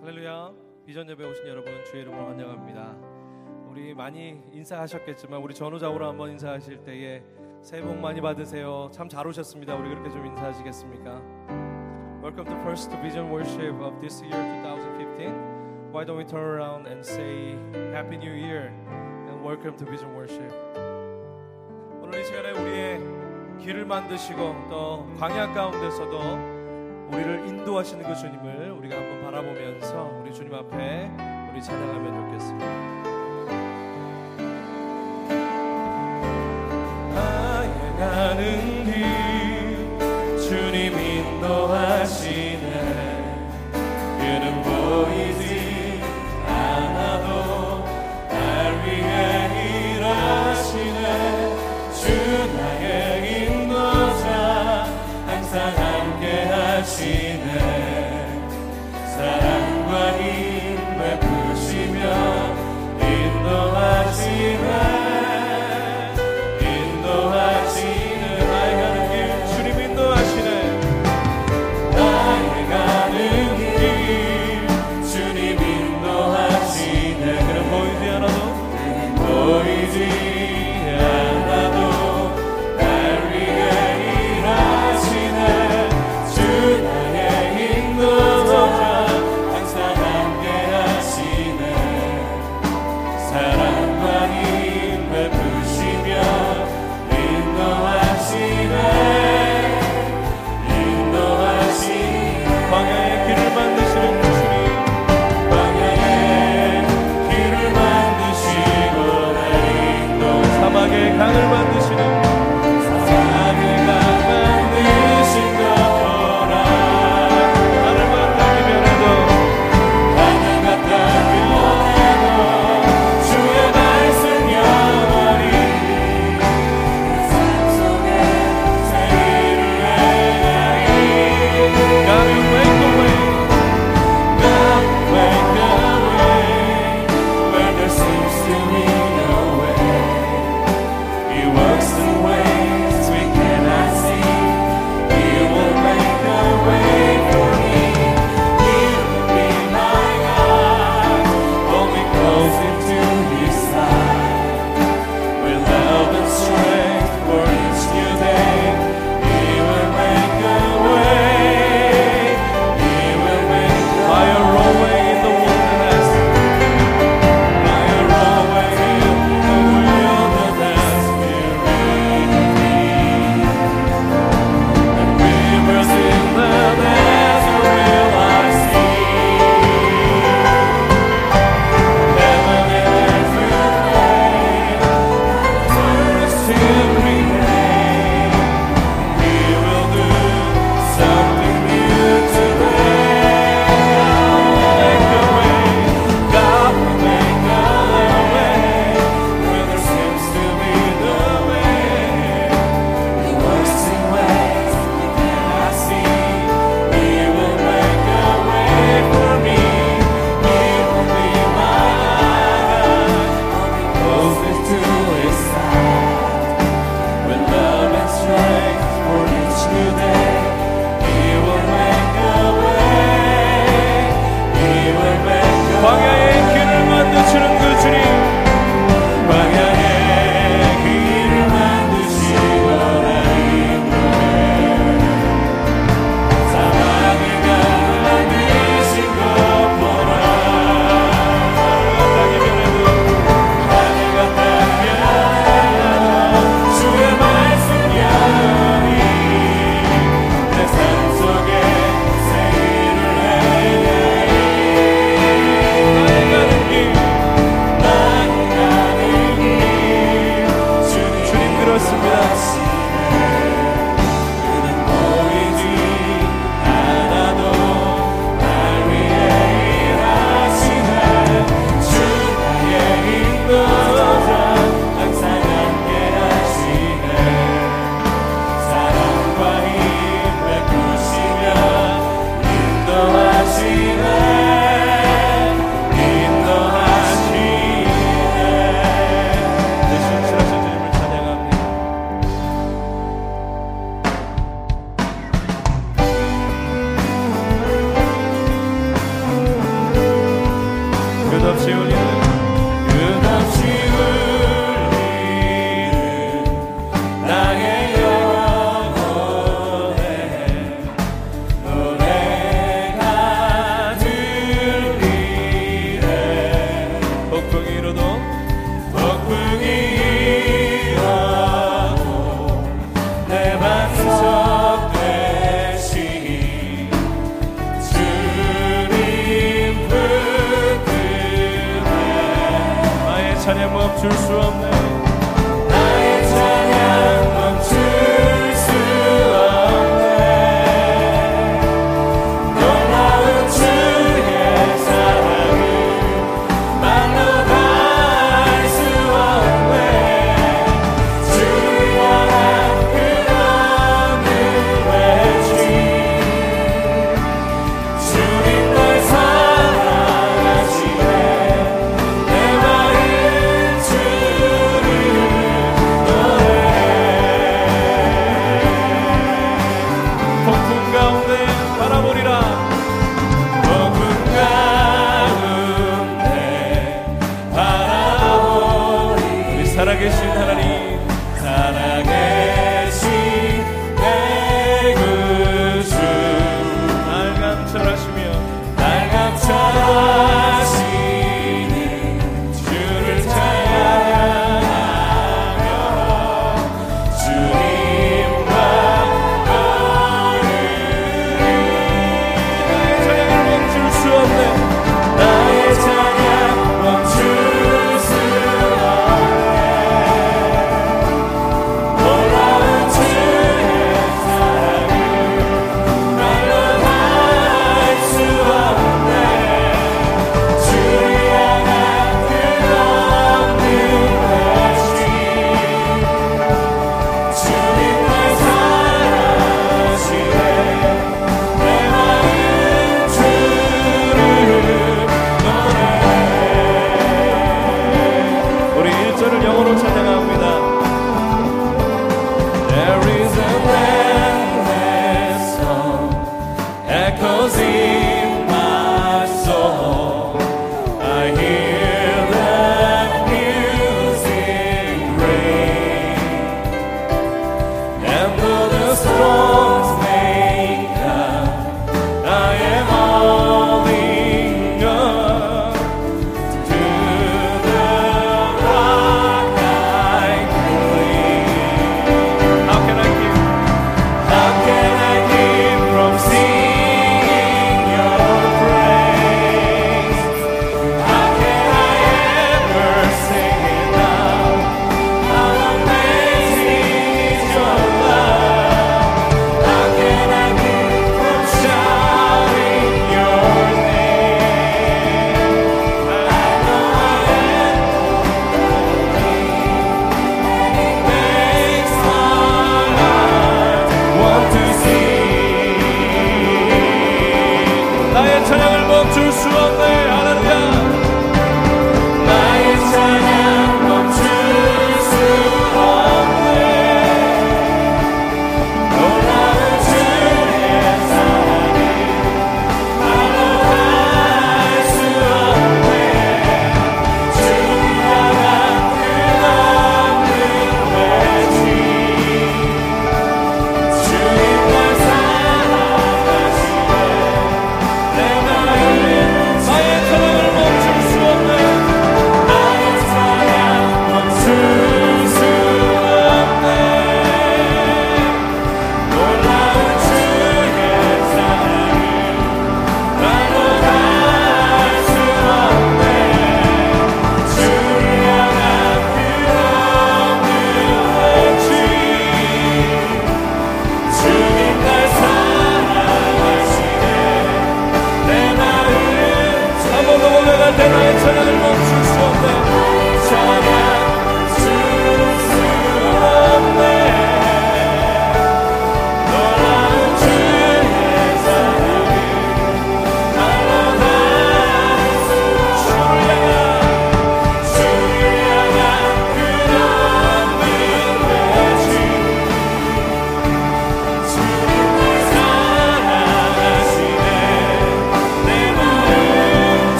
할렐루야. 비전 예배 오신 여러분 주의 이름으로 환영합니다. 우리 많이 인사하셨겠지만 우리 전우자으로 한번 인사하실 때에 새해 복 많이 받으세요. 참 잘 오셨습니다. 우리 그렇게 좀 인사하시겠습니까? Welcome to first vision worship of this year 2015 Why don't we turn around and say Happy New Year and welcome to vision worship. 오늘 이 시간에 우리의 길을 만드시고 또 광야 가운데서도 우리를 인도하시는 그 주님을 우리가 한번 바라보면서 우리 주님 앞에 우리 찬양하면 좋겠습니다.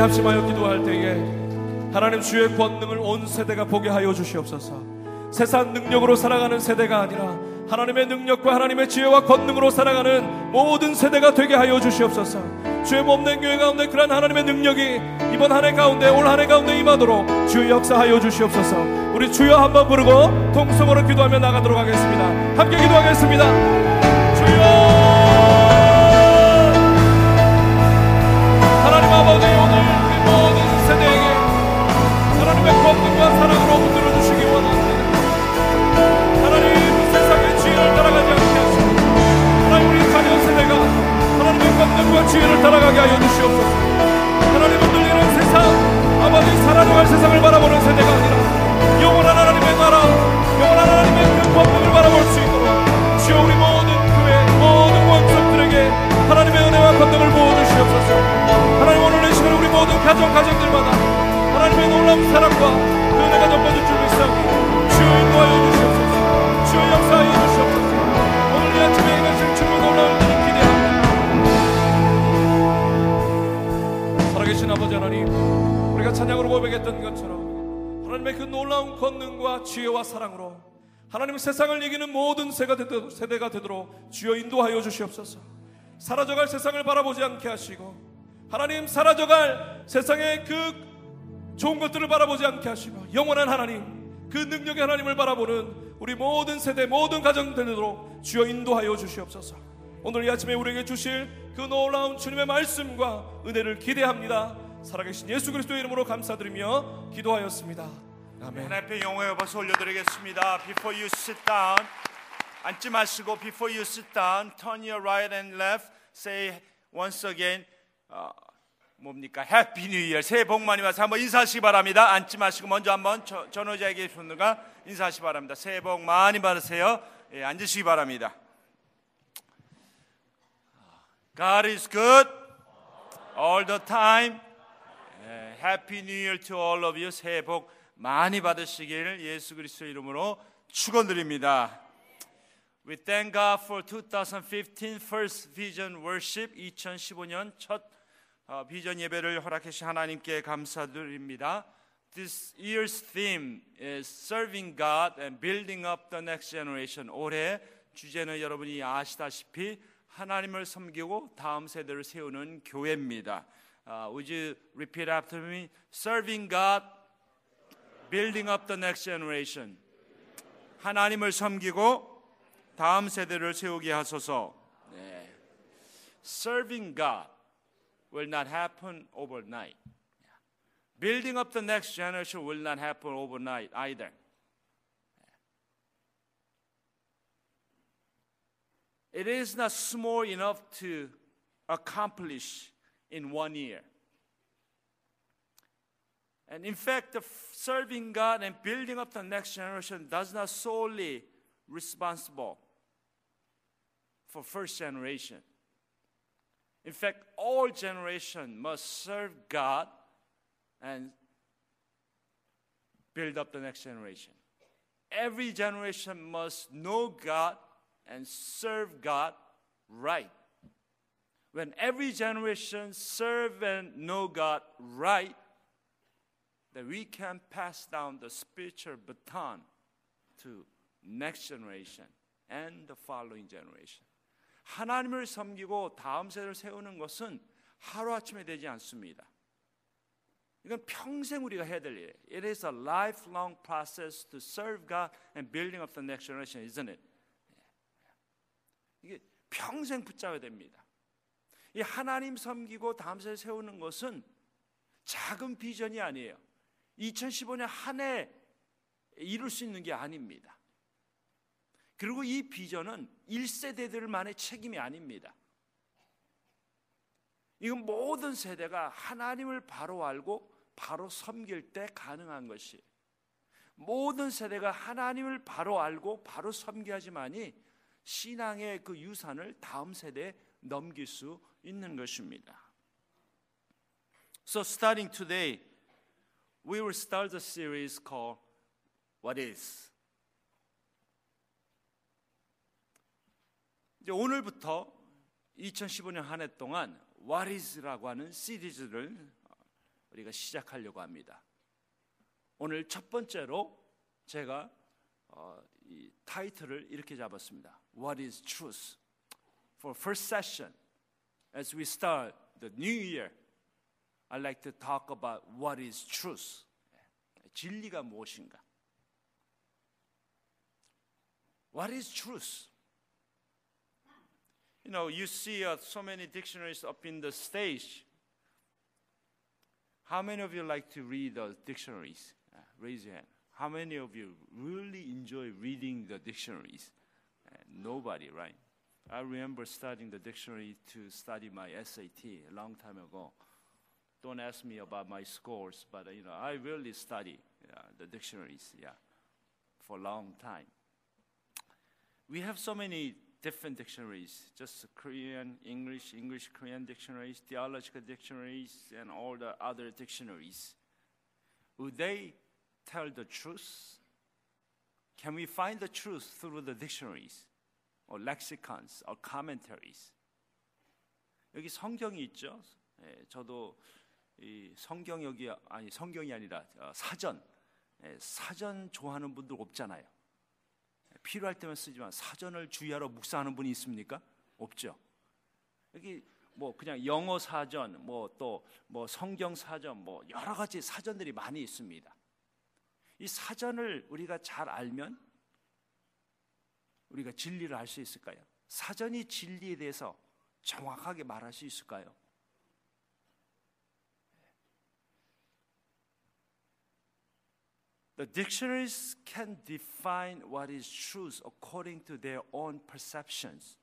우리 합심하여 기도할 때에 하나님 주의 권능을 온 세대가 보게 하여 주시옵소서. 세상 능력으로 살아가는 세대가 아니라 하나님의 능력과 하나님의 지혜와 권능으로 살아가는 모든 세대가 되게 하여 주시옵소서. 주의 몸된 교회 가운데 그런 하나님의 능력이 이번 한 해 가운데 올 한 해 가운데 임하도록 주의 역사하여 주시옵소서. 우리 주여 한번 부르고 통성으로 기도하며 나가도록 하겠습니다. 함께 기도하겠습니다. 주옵소서. 하나님 흔들리는 세상 아버지 살아나갈 세상을 바라보는 세대가 아니라 영원한 하나님의 나라 영원한 하나님의 그 법문을 바라볼 수 있도록 주여 우리 모든 교회 모든 원수들에게 하나님의 은혜와 감동을 부어주시옵소서. 하나님 오늘 내 시간 우리 모든 가정 가정들마다 하나님의 놀라운 사랑과 그 은혜가 전파될 줄 믿사오 주여 인도하여 주옵소서 놀라운 권능과 지혜와 사랑으로 하나님 세상을 이기는 모든 세대가 되도록 주여 인도하여 주시옵소서. 사라져갈 세상을 바라보지 않게 하시고 하나님 사라져갈 세상의 그 좋은 것들을 바라보지 않게 하시고 영원한 하나님 그 능력의 하나님을 바라보는 우리 모든 세대 모든 가정 되도록 주여 인도하여 주시옵소서. 오늘 이 아침에 우리에게 주실 그 놀라운 주님의 말씀과 은혜를 기대합니다. 살아계신 예수 그리스도의 이름으로 감사드리며 기도하였습니다. 아멘. 하나님 앞에 영광의 박수 올려드리겠습니다. Before you sit down, 앉지 마시고 Before you sit down, turn your right and left. Say once again, 어, 뭡니까? Happy New Year. 새해 복 많이 받으세요. 한번 인사하시기 바랍니다. 앉지 마시고 먼저 한번 전호자에게 분들과 인사하시기 바랍니다. 새해 복 많이 받으세요. 예, 앉으시기 바랍니다. God is good all the time. 예, Happy New Year to all of you. 새해 복 많이 받으시길 예수 그리스도 이름으로 축원드립니다. We thank God for 2015 First Vision Worship 2015년 첫 어, 비전 예배를 허락해 주신 하나님께 감사드립니다. This year's theme is serving God and building up the next generation. 올해 주제는 여러분이 아시다시피 하나님을 섬기고 다음 세대를 세우는 교회입니다. Uh, would you repeat after me? Serving God, building up the next generation. 하나님을 섬기고 다음 세대를 세우게 하소서. 네. Serving God will not happen overnight. Building up the next generation will not happen overnight either. It is not small enough to accomplish in one year. And in fact, serving God and building up the next generation does not solely responsible for first generation. In fact, all generation must serve God and build up the next generation. Every generation must know God and serve God right When every generation serve and know God right, that we can pass down the spiritual baton to next generation and the following generation. 하나님을 섬기고 다음 세대를 세우는 것은 하루아침에 되지 않습니다. 이건 평생 우리가 해야 될 일이에요. It is a lifelong process to serve God and building up the next generation, isn't it? 이게 평생 붙잡아야 됩니다. 이 하나님 섬기고 세대 세우는 것은 작은 비전이 아니에요. 2015년 한 해 이룰 수 있는 게 아닙니다. 그리고 이 비전은 1세대들만의 책임이 아닙니다. 이건 모든 세대가 하나님을 바로 알고 바로 섬길 때 가능한 것이 모든 세대가 하나님을 바로 알고 바로 섬겨야지만이 신앙의 그 유산을 다음 세대에 넘길 수 있는 것입니다. So starting today, we will start a series called What Is. 이제 오늘부터 2015년 한 해 동안 What Is라고 하는 시리즈를 우리가 시작하려고 합니다. 오늘 첫 번째로 제가 어, 이 타이틀을 이렇게 잡았습니다. What is truth? For first session, as we start the new year, I'd like to talk about what is truth. 진리가 무엇인가? What is truth? You know, you see uh, so many dictionaries up in the stage. How many of you like to read those dictionaries? Uh, raise your hand. How many of you really enjoy reading the dictionaries? Uh, nobody, right? I remember studying the dictionary to study my SAT a long time ago. Don't ask me about my scores, but you know, I really study uh, the dictionaries, yeah, for a long time. We have so many different dictionaries, just Korean, English, English, Korean dictionaries, theological dictionaries, and all the other dictionaries. Would they tell the truth? Can we find the truth through the dictionaries or lexicons or commentaries? 여기 성경이 있죠. 예, 저도 이 성경 여기 아니 성경이 아니라 어, 사전 예, 사전 좋아하는 분들 없잖아요. 필요할 때만 쓰지만 사전을 주의하러 묵상하는 분이 있습니까? 없죠. 여기 뭐 그냥 영어 사전, 뭐 또뭐 성경 사전, 뭐 여러 가지 사전들이 많이 있습니다. 이 사전을 우리가 잘 알면 우리가 진리를 알 수 있을까요? 사전이 진리에 대해서 정확하게 말할 수 있을까요? The dictionaries can define what is truth according to their own perceptions.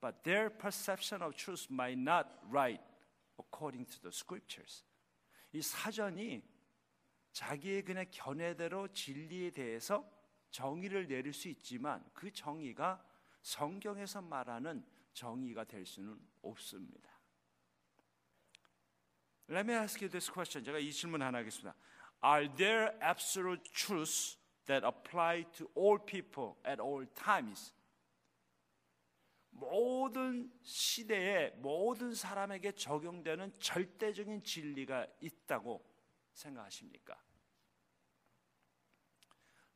But their perception of truth might not right according to the scriptures. 이 사전이 자기의 그냥 견해대로 진리에 대해서 정의를 내릴 수 있지만 그 정의가 성경에서 말하는 정의가 될 수는 없습니다. Let me ask you this question. 제가 이 질문 하나 하겠습니다. Are there absolute truths that apply to all people at all times? 모든 시대에 모든 사람에게 적용되는 절대적인 진리가 있다고 생각하십니까?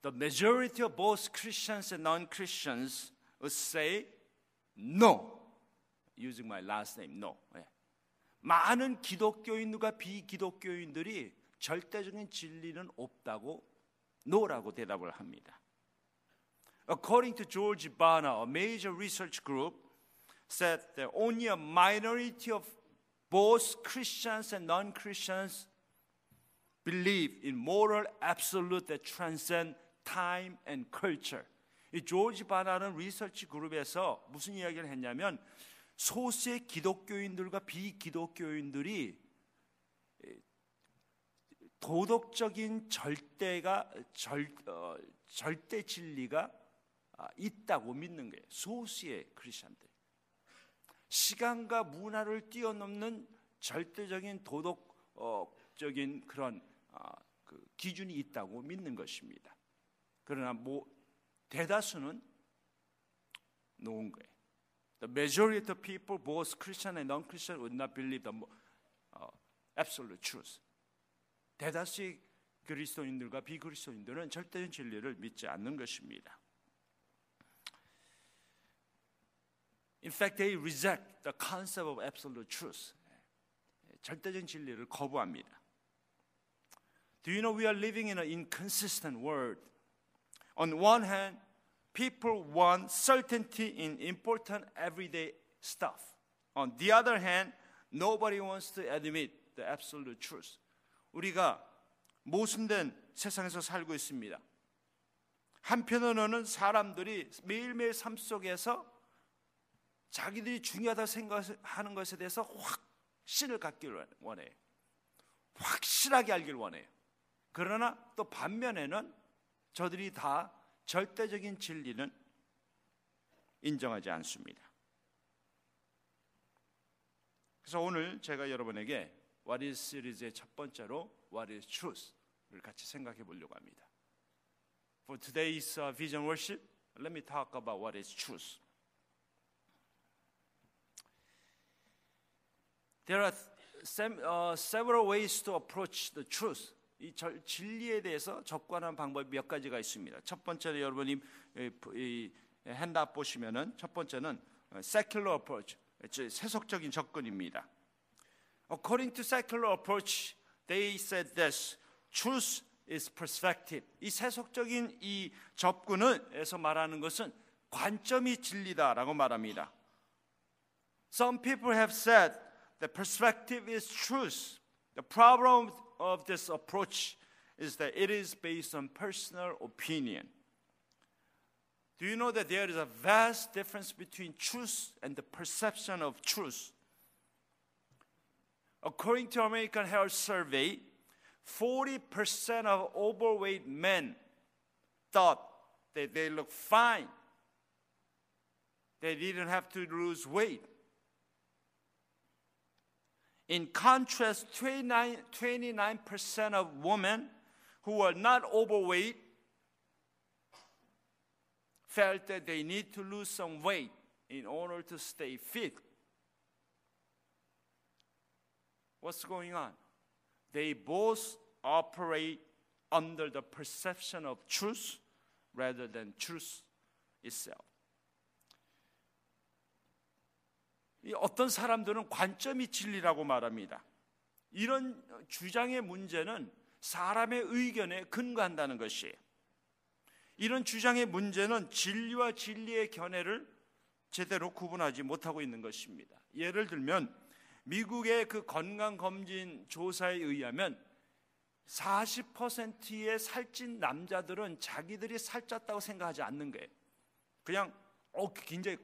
The majority of both Christians and non-Christians would say no. Using my last name, no. 예. 많은 기독교인들과 비기독교인들이 절대적인 진리는 없다고 no라고 대답을 합니다. According to George Barna, a major research group said that only a minority of both Christians and non-Christians believe in moral absolute that transcend time and culture. 이 조지 바나는 리서치 그룹에서 무슨 이야기를 했냐면 소수의 기독교인들과 비기독교인들이 도덕적인 절대가 절, 어, 절대 진리가 있다고 믿는 거예요. 소수의 크리스천들. 시간과 문화를 뛰어넘는 절대적인 도덕적인 그런 그 기준이 있다고 믿는 것입니다. 그러나 뭐 대다수는 놓은 거예요. The majority of people, both Christian and non-Christian, would not believe the uh, absolute truth. 대다수의 그리스도인들과 비그리스도인들은 절대적인 진리를 믿지 않는 것입니다. In fact, they reject the concept of absolute truth. 절대적인 진리를 거부합니다. Do you know we are living in an inconsistent world? On one hand, people want certainty in important everyday stuff. On the other hand, nobody wants to admit the absolute truth. 우리가 모순된 세상에서 살고 있습니다. 한편으로는 사람들이 매일매일 삶 속에서 자기들이 중요하다 생각하는 것에 대해서 확신을 갖기를 원해요. 확실하게 알길 원해요. 그러나 또 반면에는 저들이 다 절대적인 진리는 인정하지 않습니다. 그래서 오늘 제가 여러분에게 What is 시리즈의 첫 번째로 What is truth를 같이 생각해 보려고 합니다. For today's vision worship, let me talk about what is truth. There are uh, several ways to approach the truth. 이 진리에 대해서 접근하는 방법이 몇 가지가 있습니다. 첫 번째는 여러분이 핸드업 보시면은 첫 번째는 secular approach, 세속적인 접근입니다. According to secular approach, they said this: truth is perspective. 이 세속적인 이 접근에서 말하는 것은 관점이 진리다라고 말합니다. Some people have said the perspective is truth. The problem of this approach is that it is based on personal opinion. Do you know that there is a vast difference between truth and the perception of truth? According to American Health Survey, 40% of overweight men thought that they look fine. They didn't have to lose weight. In contrast, 29, 29% of women who were not overweight felt that they need to lose some weight in order to stay fit. What's going on? They both operate under the perception of truth rather than truth itself. 어떤 사람들은 관점이 진리라고 말합니다. 이런 주장의 문제는 사람의 의견에 근거한다는 것이에요. 이런 주장의 문제는 진리와 진리의 견해를 제대로 구분하지 못하고 있는 것입니다. 예를 들면 미국의 그 건강 검진 조사에 의하면 40%의 살찐 남자들은 자기들이 살쪘다고 생각하지 않는 거예요. 그냥 어 굉장히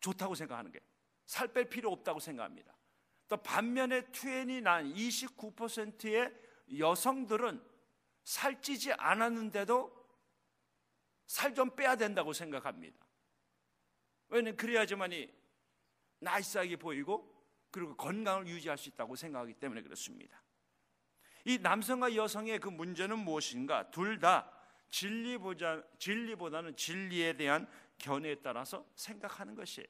좋다고 생각하는 게. 살 뺄 필요 없다고 생각합니다. 또 반면에 트웬이 난 29%의 여성들은 살찌지 않았는데도 살 좀 빼야 된다고 생각합니다. 왜냐면 그래야지만이 나이스하게 보이고 그리고 건강을 유지할 수 있다고 생각하기 때문에 그렇습니다. 이 남성과 여성의 그 문제는 무엇인가? 둘 다 진리보다, 진리보다는 진리에 대한 견해에 따라서 생각하는 것이에요.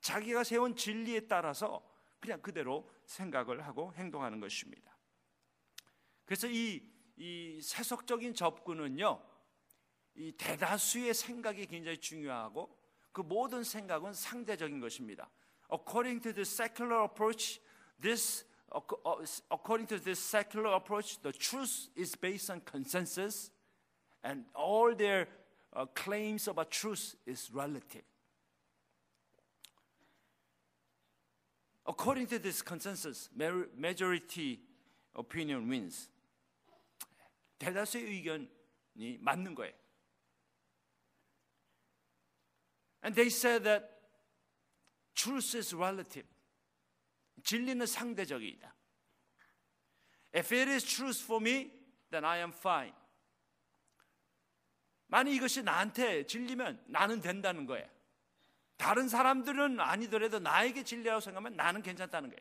자기가 세운 진리에 따라서 그냥 그대로 생각을 하고 행동하는 것입니다. 그래서 이, 이 세속적인 접근은요, 이 대다수의 생각이 굉장히 중요하고 그 모든 생각은 상대적인 것입니다. According to the secular approach, this according to this secular approach, the truth is based on consensus, and all their uh, claims about truth is relative. According to this consensus, majority opinion wins. 대다수의 의견이 맞는 거예요. And they said that truth is relative. 진리는 상대적이다. If it is truth for me, then I am fine. 만약 이것이 나한테 진리면 나는 된다는 거예요. 다른 사람들은 아니더라도 나에게 진리라고 생각하면 나는 괜찮다는 거예요.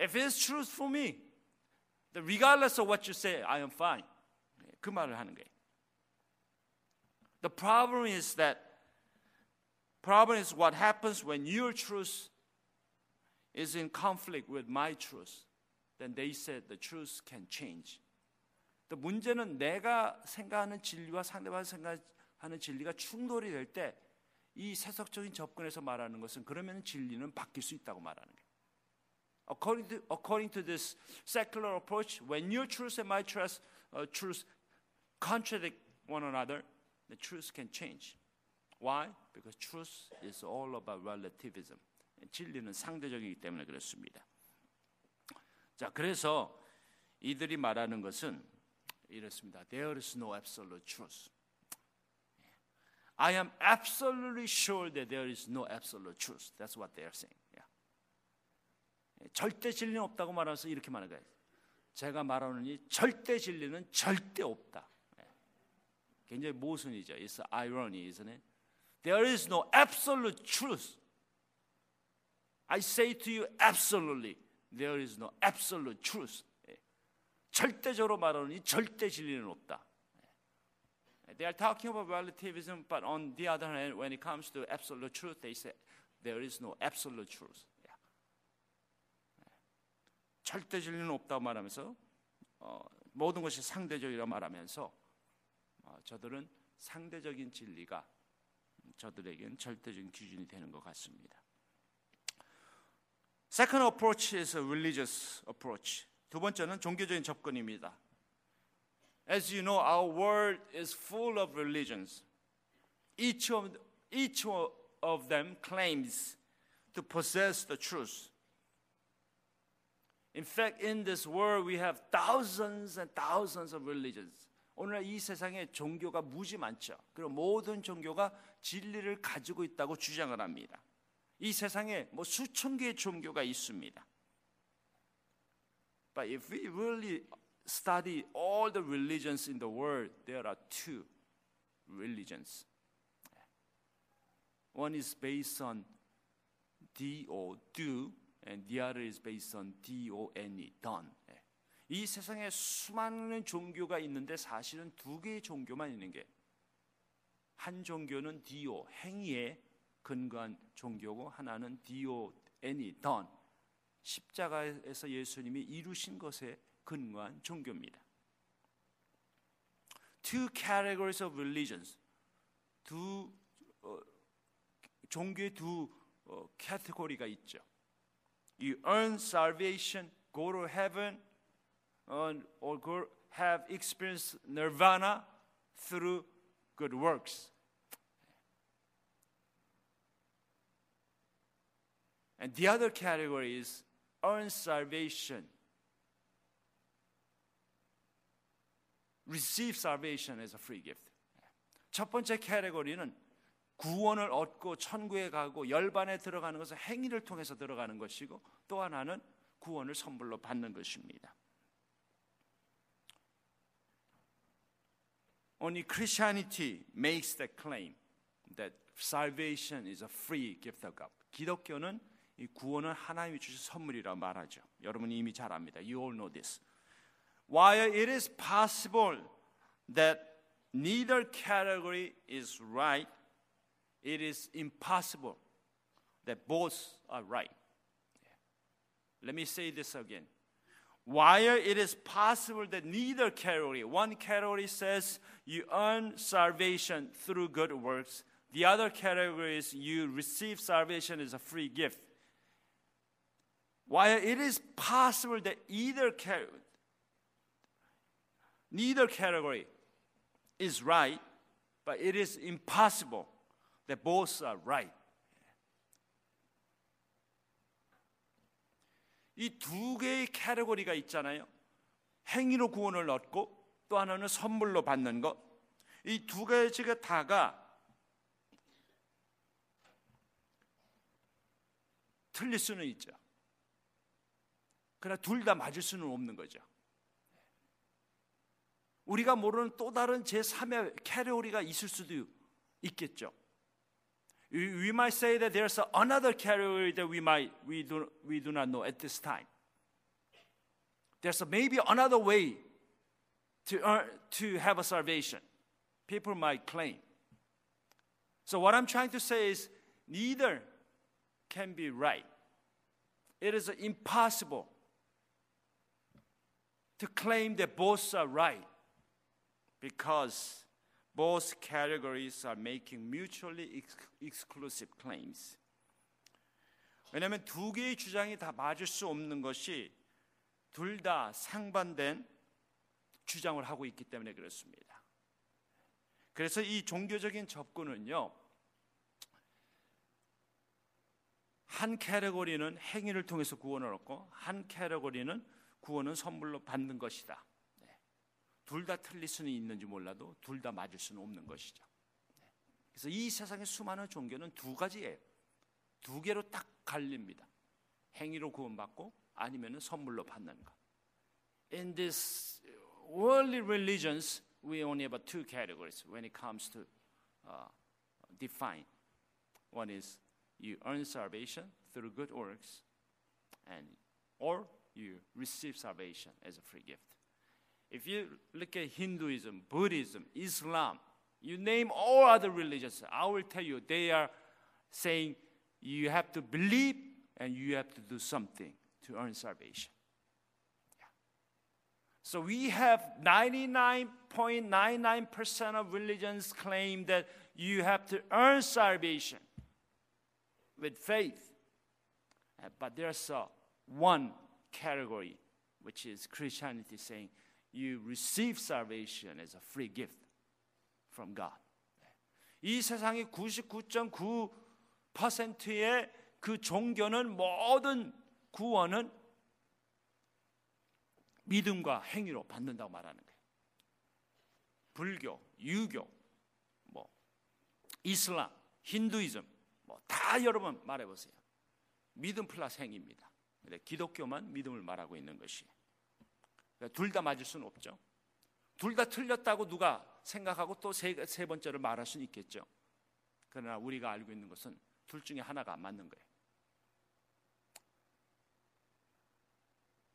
If it's truth for me, then regardless of what you say, I am fine. 그 말을 하는 거예요. The problem is that problem is what happens when your truth is in conflict with my truth. Then they said the truth can change. 또 문제는 내가 생각하는 진리와 상대방이 생각하는 진리가 충돌이 될때 이 세속적인 접근에서 말하는 것은 그러면 진리는 바뀔 수 있다고 말하는 거예요. According to, according to this secular approach, when your truth and my truth, uh, truth contradict one another, the truth can change. Why? Because truth is all about relativism. 진리는 상대적이기 때문에 그렇습니다. 자, 그래서 이들이 말하는 것은 이렇습니다. There is no absolute truth. I am absolutely sure that there is no absolute truth. That's what they are saying. Yeah. 절대 진리는 없다고 말하면서 이렇게 말하는 거예요. 제가 말하는 이 절대 진리는 절대 없다. 굉장히 모순이죠. It's irony, isn't it? There is no absolute truth. I say to you absolutely, there is no absolute truth. 절대적으로 말하는 이 절대 진리는 없다. They are talking about relativism, but on the other hand, when it comes to absolute truth, they say there is no absolute truth. Yeah. 절대 진리는 없다고 말하면서 어, 모든 것이 상대적이라고 말하면서 어, 저들은 상대적인 진리가 저들에겐 절대적인 기준이 되는 것 같습니다. Second approach is a religious approach. 두 번째는 종교적인 접근입니다. As you know, our world is full of religions. Each of, each of them claims to possess the truth. In fact, in this world, we have thousands and thousands of religions. 오늘 이 세상에 종교가 무지 많죠. 그리고 모든 종교가 진리를 가지고 있다고 주장을 합니다. 이 세상에 뭐 수천 개의 종교가 있습니다. But if we really study all the religions in the world, there are two religions. One is based on D-O, do, and the other is based on D-O-N-E, done. 이 세상에 수많은 종교가 있는데 사실은 두 개의 종교만 있는 게 한 종교는 D-O, 행위에 근거한 종교고 하나는 D-O-N이, done, 십자가에서 예수님이 이루신 것에 근거한 종교입니다. Two categories of religions. 두 어, 종교의 두 어, 카테고리가 있죠. You earn salvation, go to heaven, or, or go, have experienced nirvana through good works. And the other category is earn salvation. Receive salvation as a free gift. 첫 번째 캐테고리는 구원을 얻고 천국에 가고 열반에 들어가는 것은 행위를 통해서 들어가는 것이고 또 하나는 구원을 선물로 받는 것입니다. Only Christianity makes that claim that salvation is a free gift of God. 기독교는 이 구원은 하나님이 주신 선물이라고 말하죠. 여러분이 이미 잘 압니다. You all know this. While it is possible that neither category is right, it is impossible that both are right. Let me say this again. While it is possible that neither category, one category says you earn salvation through good works, the other category is you receive salvation as a free gift. While it is possible that either category, neither category is right, but it is impossible that both are right. 이 두 개의 카테고리가 있잖아요. 행위로 구원을 얻고 또 하나는 선물로 받는 것. 이 두 가지가 다가 틀릴 수는 있죠. 그러나 둘 다 맞을 수는 없는 거죠. 우리가 모르는 또 다른 제3의 캐테고리가 있을 수도 있겠죠. We might say that there's another category that we might we do, we do not know at this time. There's maybe another way to earn, to have a salvation. People might claim. So what I'm trying to say is neither can be right. It is impossible to claim that both are right because both categories are making mutually ex- exclusive claims. 왜냐하면 두 개의 주장이 다 맞을 수 없는 것이 둘 다 상반된 주장을 하고 있기 때문에 그렇습니다. 그래서 이 종교적인 접근은요, 한 캐테고리는 행위를 통해서 구원을 얻고 한 캐테고리는 구원은 선물로 받는 것이다. 둘 다 틀릴 수는 있는지 몰라도 둘 다 맞을 수는 없는 것이죠. 그래서 이 세상의 수많은 종교는 두 가지예요. 두 개로 딱 갈립니다. 행위로 구원받고 아니면 선물로 받는 것. In this worldly religions, we only have two categories when it comes to uh, define. One is you earn salvation through good works, and or you receive salvation as a free gift. If you look at Hinduism, Buddhism, Islam, you name all other religions, I will tell you they are saying you have to believe and you have to do something to earn salvation. Yeah. So we have 99.99% of religions claim that you have to earn salvation with faith. Uh, But there's uh, one category, which is Christianity saying you receive salvation as a free gift from God. 이 세상의 99.9%의 그 종교는 모든 구원은 믿음과 행위로 받는다고 말하는 거예요. 불교, 유교, 뭐 이슬람, 힌두이즘 뭐 다 여러분 말해 보세요. 믿음 플러스 행위입니다. 근데 기독교만 믿음을 말하고 있는 것이. 그러니까 둘다 맞을 수는 없죠. 둘 다 틀렸다고 누가 생각하고 또 세 세 번째를 말할 수는 있겠죠. 그러나 우리가 알고 있는 것은 둘 중에 하나가 안 맞는 거예요.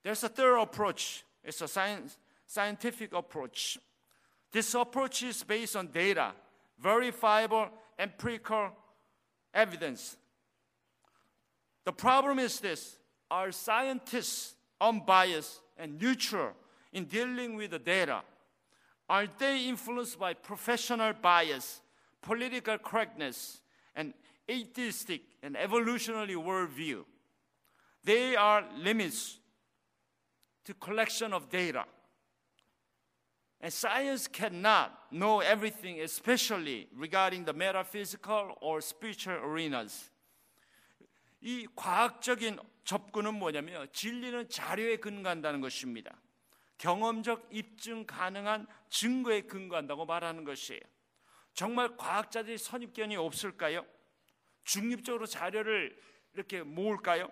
There's a third approach. It's a science, scientific approach. This approach is based on data, verifiable empirical evidence. The problem is this are scientists unbiased and neutral in dealing with the data, are they influenced by professional bias, political correctness, and atheistic and evolutionary worldview? They are limits to collection of data. And science cannot know everything, especially regarding the metaphysical or spiritual arenas. 이 과학적인 접근은 뭐냐면 진리는 자료에 근거한다는 것입니다. 경험적 입증 가능한 증거에 근거한다고 말하는 것이에요. 정말 과학자들이 선입견이 없을까요? 중립적으로 자료를 이렇게 모을까요?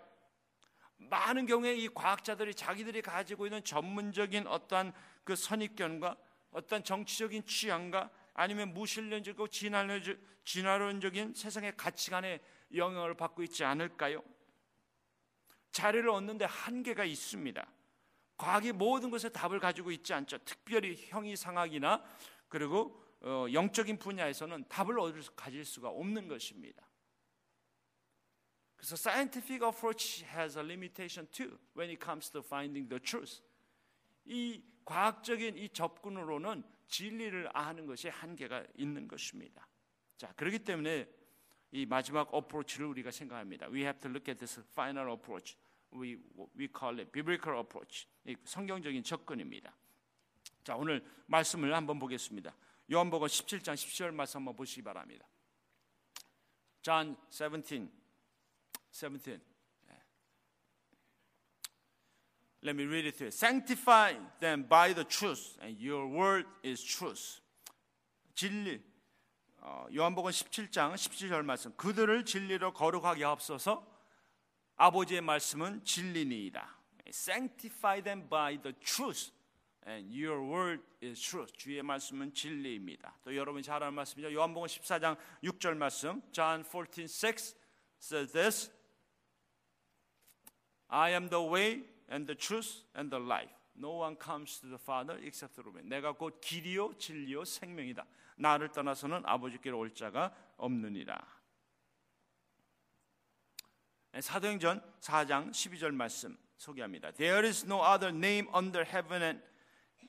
많은 경우에 이 과학자들이 자기들이 가지고 있는 전문적인 어떠한 그 선입견과 어떤 정치적인 취향과 아니면 무신론적이고 진화론적인 세상의 가치관에 영향을 받고 있지 않을까요? 자료를 얻는데 한계가 있습니다. 과학이 모든 것에 답을 가지고 있지 않죠. 특별히 형이상학이나 그리고 어, 영적인 분야에서는 답을 얻을 수, 가질 수가 없는 것입니다. 그래서 scientific approach has a limitation too when it comes to finding the truth. 이 과학적인 이 접근으로는 진리를 아는 것이 한계가 있는 것입니다. 자, 그렇기 때문에 이 마지막 어프로치를 우리가 생각합니다. We have to look at this final approach. We we call it biblical approach. 성경적인 접근입니다. 자, 오늘 말씀을 한번 보겠습니다. 요한복음 17장 17절 말씀 한번 보시기 바랍니다. John 17 17 Let me read it to you. Sanctify them by the truth, and your word is truth. 진리. 어, 요한복음 17장 17절 말씀. 그들을 진리로 거룩하게 하옵소서. 아버지의 말씀은 진리니이다. Sanctify them by the truth, and your word is truth. 주의 말씀은 진리입니다. 또 여러분이 잘 아는 말씀이죠. 요한복음 14장 6절 말씀. John 14:6 says this. I am the way and the truth and the life. No one comes to the Father except through me. 내가 곧 길이요 진리요 생명이다. 나를 떠나서는 아버지께로 올 자가 없느니라. 사도행전 4장 12절 말씀 소개합니다. There is no other name under heaven and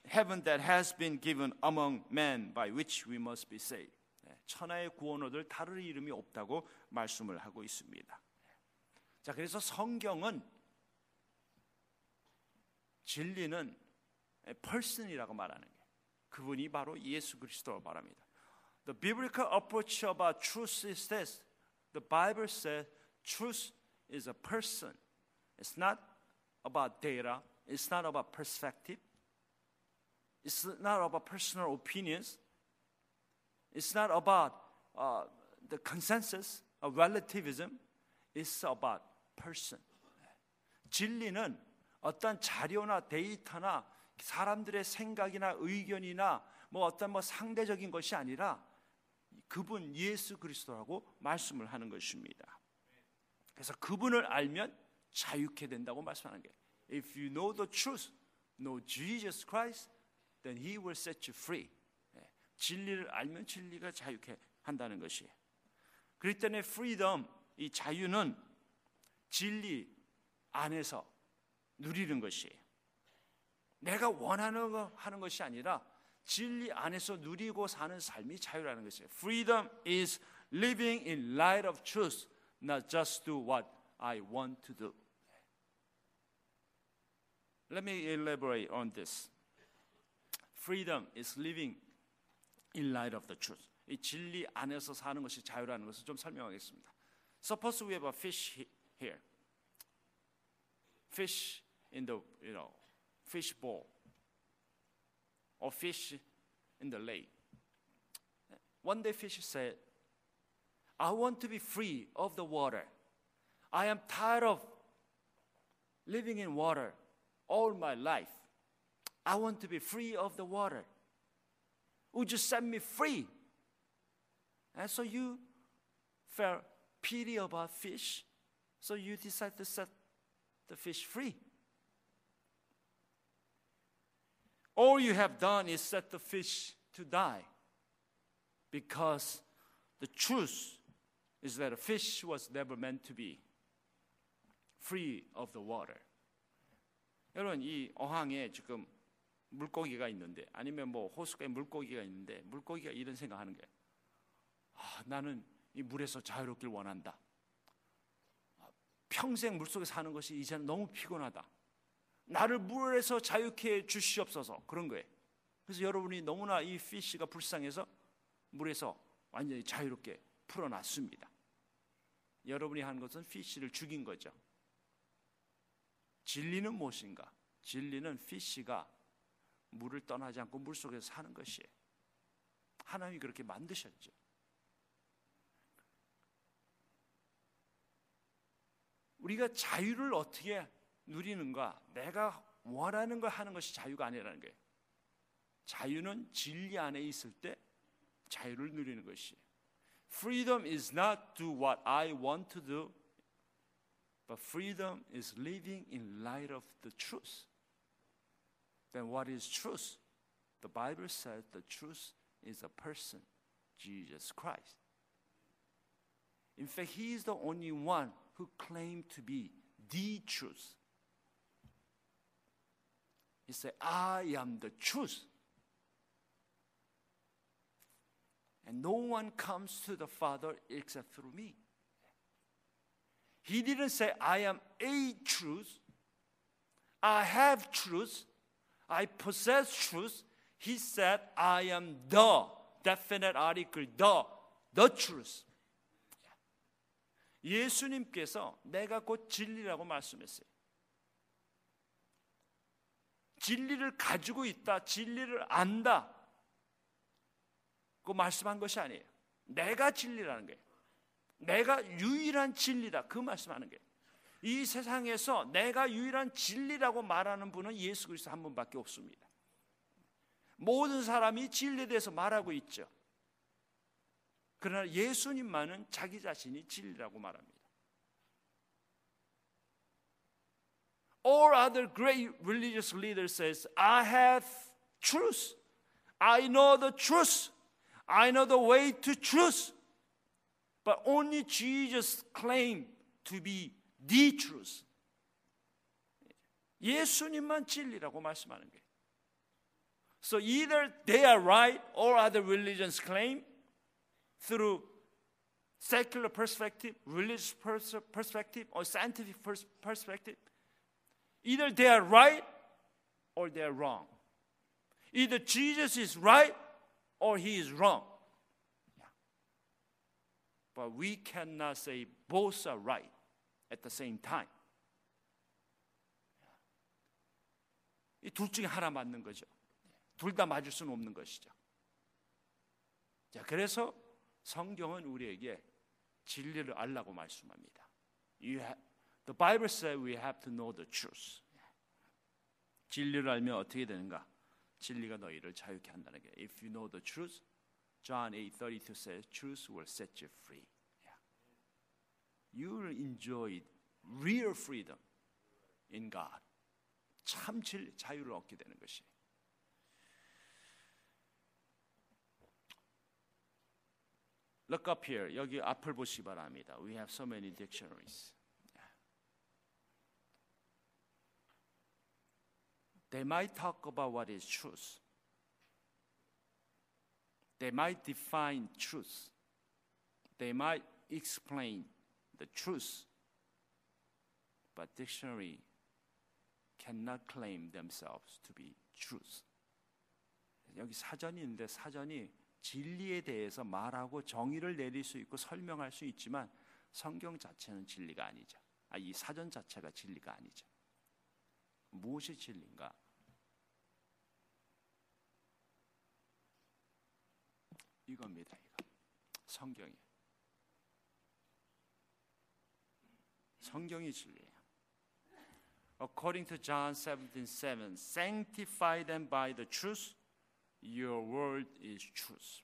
heaven that has been given among men by which we must be saved. 천하의 구원 얻을 다른 이름이 없다고 말씀을 하고 있습니다. 자, 그래서 성경은 진리는 person이라고 말하는 게 그분이 바로 예수 그리스도로 말합니다. The biblical approach about truth is this. The Bible says truth is a person. It's not about data. It's not about perspective. It's not about personal opinions. It's not about uh, the consensus of relativism. It's about person. 진리는 어떤 자료나 데이터나 사람들의 생각이나 의견이나 뭐 어떤 뭐 상대적인 것이 아니라 그분 예수 그리스도라고 말씀을 하는 것입니다. 그래서 그분을 알면 자유케 된다고 말씀하는 게 If you know the truth, know Jesus Christ, then He will set you free. 진리를 알면 진리가 자유케 한다는 것이에요. 그렇기 때문에 freedom, 이 자유는 진리 안에서 누리는 것이에요. 내가 원하는 거 하는 것이 아니라 진리 안에서 누리고 사는 삶이 자유라는 것이에요. Freedom is living in light of truth, not just do what I want to do. Let me elaborate on this. Freedom is living in light of the truth. 이 진리 안에서 사는 것이 자유라는 것을 좀 설명하겠습니다. Suppose we have a fish here. Fish in the you know fish bowl or fish in the lake. One day fish said, I want to be free of the water. I am tired of living in water all my life. I want to be free of the water. Would you set me free? And so you felt pity about fish, so you decided to set the fish free. All you have done is set the fish to die because the truth is that a fish was never meant to be free of the water. 여러분 이 어항에 지금 물고기가 있는데 아니면 뭐 호수가에 물고기가 있는데 물고기가 이런 생각하는 게 아, 나는 이 물에서 자유롭길 원한다. 아, 평생 물속에 사는 것이 이제는 너무 피곤하다. 나를 물에서 자유케 해 주시옵소서 그런 거예요. 그래서 여러분이 너무나 이 피쉬가 불쌍해서 물에서 완전히 자유롭게 풀어놨습니다. 여러분이 한 것은 피쉬를 죽인 거죠. 진리는 무엇인가? 진리는 피쉬가 물을 떠나지 않고 물 속에서 사는 것이에요. 하나님이 그렇게 만드셨죠. 우리가 자유를 어떻게 누리는가? 내가 원하는 걸 하는 것이 자유가 아니라는 거예요. 자유는 진리 안에 있을 때 자유를 누리는 것이에요. Freedom is not do what I want to do, but freedom is living in light of the truth. Then what is truth? The Bible says the truth is a person, Jesus Christ. In fact, He is the only one who claimed to be the truth. He said, I am the truth. And no one comes to the Father except through me. He didn't say, I am a truth. I have truth. I possess truth. He said, I am the definite article, the, the truth. 예수님께서 내가 곧 진리라고 말씀했어요. 진리를 가지고 있다, 진리를 안다. 그 말씀한 것이 아니에요. 내가 진리라는 거예요. 내가 유일한 진리다. 그 말씀하는 거예요. 이 세상에서 내가 유일한 진리라고 말하는 분은 예수 그리스도 한 분밖에 없습니다. 모든 사람이 진리에 대해서 말하고 있죠. 그러나 예수님만은 자기 자신이 진리라고 말합니다. All other great religious leaders says, I have truth. I know the truth. I know the way to truth. But only Jesus claimed to be the truth. 예수님만 진리라고 말씀하는 거예요. So either they are right or other religions claim through secular perspective, religious perspective, or scientific perspective. Either they are right or they are wrong. Either Jesus is right or he is wrong. But we cannot say both are right at the same time. 이 둘 중에 하나 맞는 거죠. 둘 다 맞을 수는 없는 것이죠. 자, 그래서 성경은 우리에게 진리를 알라고 말씀합니다. Have, the Bible says we have to know the truth. 진리를 알면 어떻게 되는가? 진리가 너희를 자유케 한다는 게. If you know the truth, John 8:32 says, "Truth will set you free." Yeah. You will enjoy real freedom in God. 참 자유를 얻게 되는 것이. Look up here. 여기 앞을 보시 바랍니다. We have so many dictionaries. They might talk about what is truth. They might define truth. They might explain the truth. But dictionary cannot claim themselves to be truth. 여기 사전이 있는데 사전이 진리에 대해서 말하고 정의를 내릴 수 있고 설명할 수 있지만 성경 자체는 진리가 아니죠. 아, 이 사전 자체가 진리가 아니죠. 무엇이 진리인가? 이겁니다. 이거. 성경이. 성경이 진리예요. According to John 17:7, sanctify them by the truth. Your word is truth.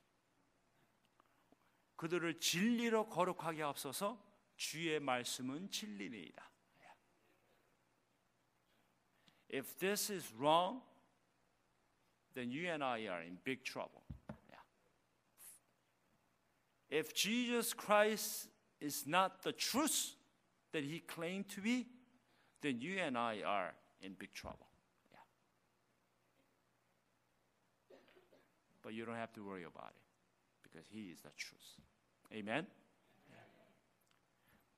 그들을 진리로 거룩하게 앞서서 주의 말씀은 진리니이다. If this is wrong, then you and I are in big trouble. If Jesus Christ is not the truth that he claimed to be, then you and I are in big trouble. Yeah. But you don't have to worry about it because He is the truth. Amen.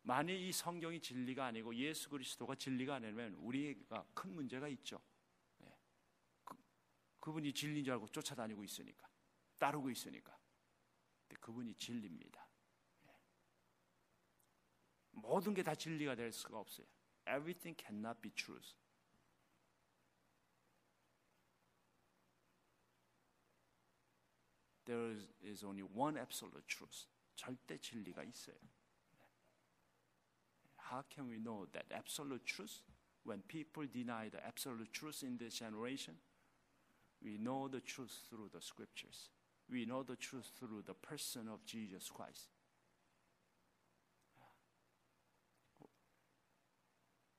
만일 이 성경이 진리가 아니고 예수 그리스도가 진리가 아니면 우리가 큰 문제가 있죠. 예. 그, 그분이 진리인 줄 알고 쫓아다니고 있으니까 따르고 있으니까. 그분이 진리입니다. 예. 모든 게 다 진리가 될 수가 없어요. Everything cannot be truth. There is only one absolute truth. 절대 진리가 있어요. How can we know that absolute truth? When people deny the absolute truth in this generation, we know the truth through the scriptures. We know the truth through the person of Jesus Christ.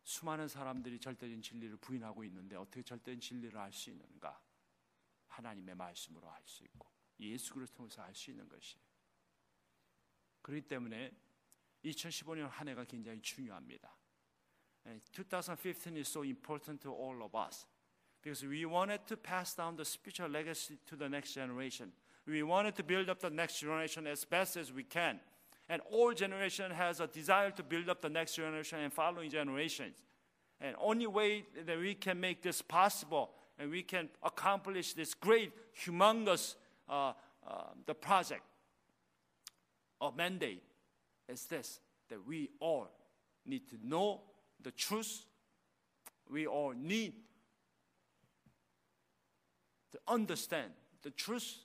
수많은 사람들이 절대적인 진리를 부인하고 있는데 어떻게 절대적인 진리를 알 수 있는가? 하나님의 말씀으로 알 수 있고 예수 그리스도 통해서 알 수 있는 것이에요. 그렇기 때문에 2015년 한 해가 굉장히 중요합니다. 2015 is so important to all of us because we wanted to pass down the spiritual legacy to the next generation. We wanted to build up the next generation as best as we can. And all generation has a desire to build up the next generation and following generations. And only way that we can make this possible and we can accomplish this great, humongous uh, uh, the project or mandate is this that we all need to know the truth. We all need to understand the truth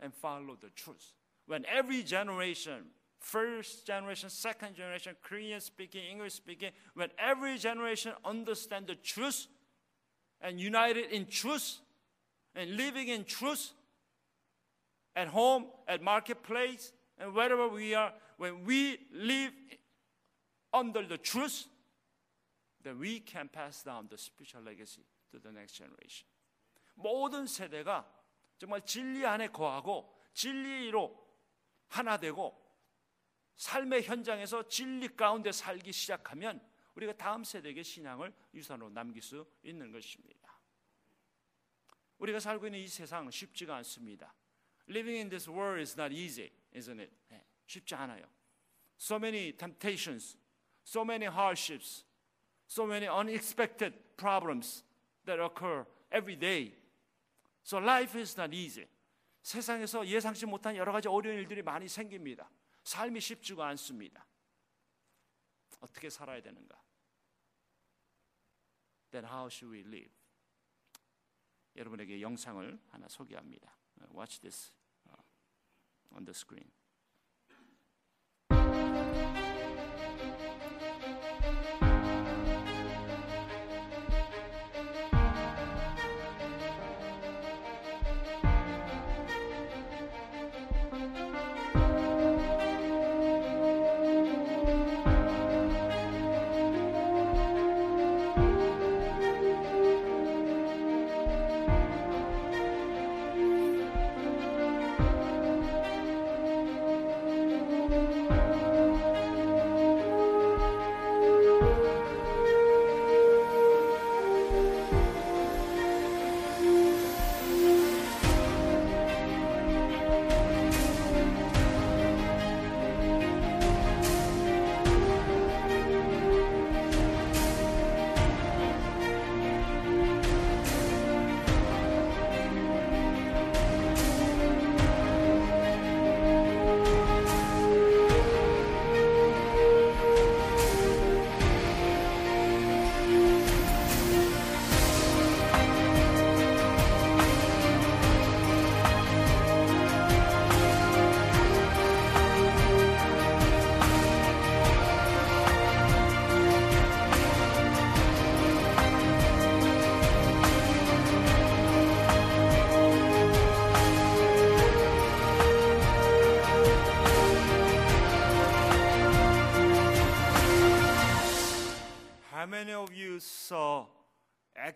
and follow the truth. When every generation, first generation, second generation, Korean speaking, English speaking, when every generation understand the truth and united in truth and living in truth at home, at marketplace, and wherever we are, when we live under the truth, then we can pass down the spiritual legacy to the next generation. 모든 세대가 정말 진리 안에 거하고 진리로 하나 되고 삶의 현장에서 진리 가운데 살기 시작하면 우리가 다음 세대에게 신앙을 유산으로 남길 수 있는 것입니다. 우리가 살고 있는 이 세상 쉽지가 않습니다. Living in this world is not easy, isn't it? 네, 쉽지 않아요. So many temptations, so many hardships, so many unexpected problems that occur every day. So life is not easy. 세상에서 예상치 못한 여러 가지 어려운 일들이 많이 생깁니다. 삶이 쉽지가 않습니다. 어떻게 살아야 되는가? Then how should we live? 여러분에게 영상을 하나 소개합니다. Watch this on the screen.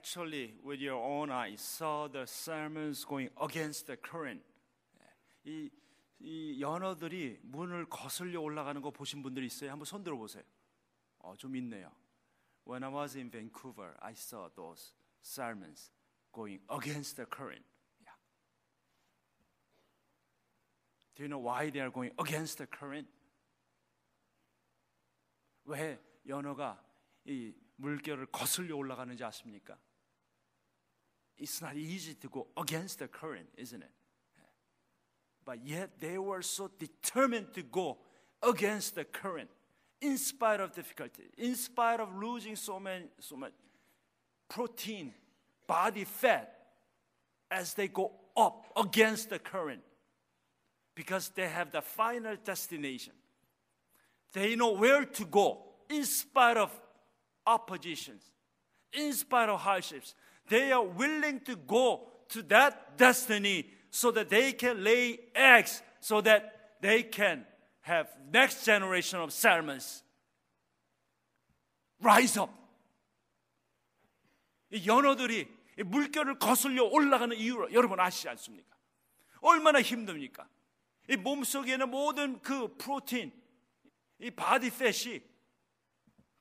Actually, with your own eyes, saw the sermons going against the current? 이, 이 연어들이 문을 거슬려 올라가는 거 보신 분들 있어요? 한번 손 들어 보세요. 어, 좀 있네요. When I was in Vancouver, I saw those sermons going against the current. Yeah. Do you know why they are going against the current? 왜 연어가 이 물결을 거슬려 올라가는지 아십니까? It's not easy to go against the current, isn't it? But yet they were so determined to go against the current in spite of difficulty, in spite of losing so many so much protein, body fat as they go up against the current because they have the final destination. They know where to go in spite of oppositions, in spite of hardships. They are willing to go to that destiny so that they can lay eggs, so that they can have next generation of salmons rise up. 이 연어들이 이 물결을 거슬려 올라가는 이유를 여러분 아시지 않습니까? 얼마나 힘듭니까? 이 몸속에는 모든 그 protein, 이 body fat이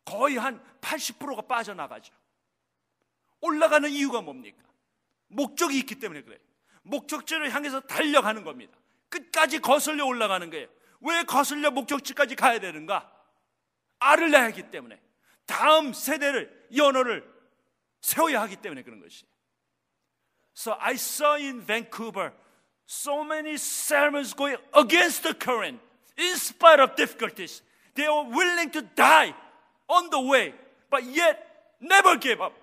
거의 한 80%가 빠져나가죠. 올라가는 이유가 뭡니까? 목적이 있기 때문에 그래요. 목적지를 향해서 달려가는 겁니다. 끝까지 거슬려 올라가는 거예요. 왜 거슬려 목적지까지 가야 되는가? 알을 낳야 하기 때문에 다음 세대를 연어를 세워야 하기 때문에 그런 것이. So I saw in Vancouver so many sermons going against the current in spite of difficulties. They were willing to die on the way, but yet never gave up.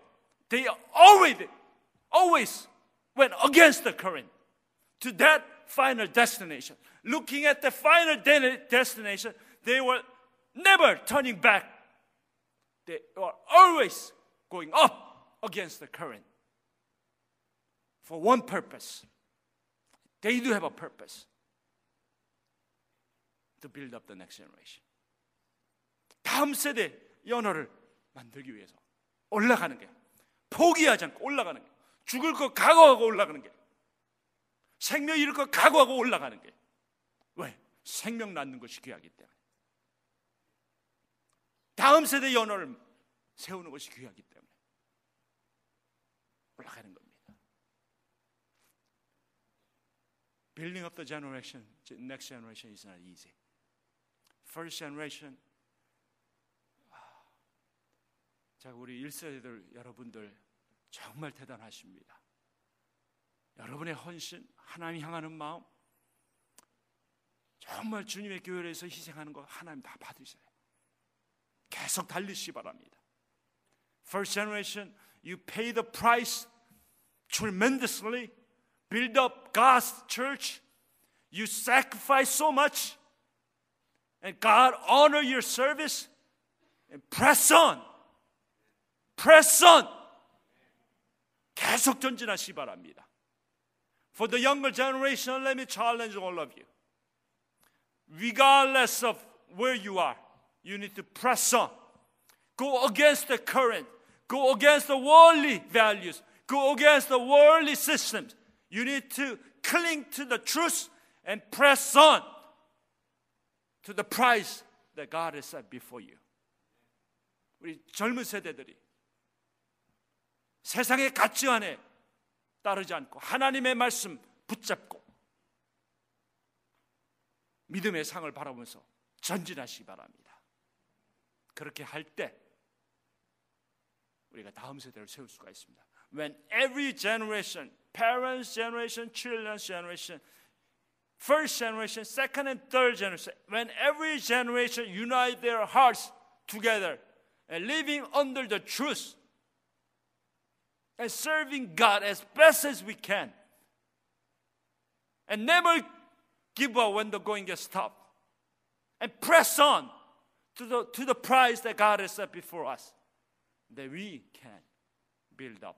They always, always went against the current to that final destination. Looking at the final de- destination, they were never turning back. They were always going up against the current for one purpose. They do have a purpose to build up the next generation. 다음 세대 연어를 만들기 위해서 올라가는 게 포기하지 않고 올라가는 게 죽을 거 각오하고 올라가는 게 생명 잃을 거 각오하고 올라가는 게 왜? 생명 낳는 것이 귀하기 때문에 다음 세대 연어를 세우는 것이 귀하기 때문에 올라가는 겁니다. Building up the generation, next generation is not easy. First generation 자, 우리 1세대들 여러분들 정말 대단하십니다. 여러분의 헌신, 하나님 향하는 마음, 정말 주님의 교회를 위해서 희생하는 거 하나님 다 받으셔요. 계속 달리시 바랍니다. First generation, you pay the price tremendously, build up God's church, you sacrifice so much, and God honor your service, and press on. Press on. 계속 전진하시 바랍니다. For the younger generation, let me challenge all of you. Regardless of where you are, you need to press on. Go against the current. Go against the worldly values. Go against the worldly systems. You need to cling to the truth and press on to the prize that God has set before you. 우리 젊은 세대들이 세상의 가치 안에 따르지 않고 하나님의 말씀 붙잡고 믿음의 상을 바라보면서 전진하시기 바랍니다. 그렇게 할 때 우리가 다음 세대를 세울 수가 있습니다. When every generation, parents generation, children's generation, first generation, second and third generation, when every generation unite their hearts together living under the truth and serving God as best as we can. And never give up when the going gets tough. And press on to the, to the prize that God has set before us. That we can build up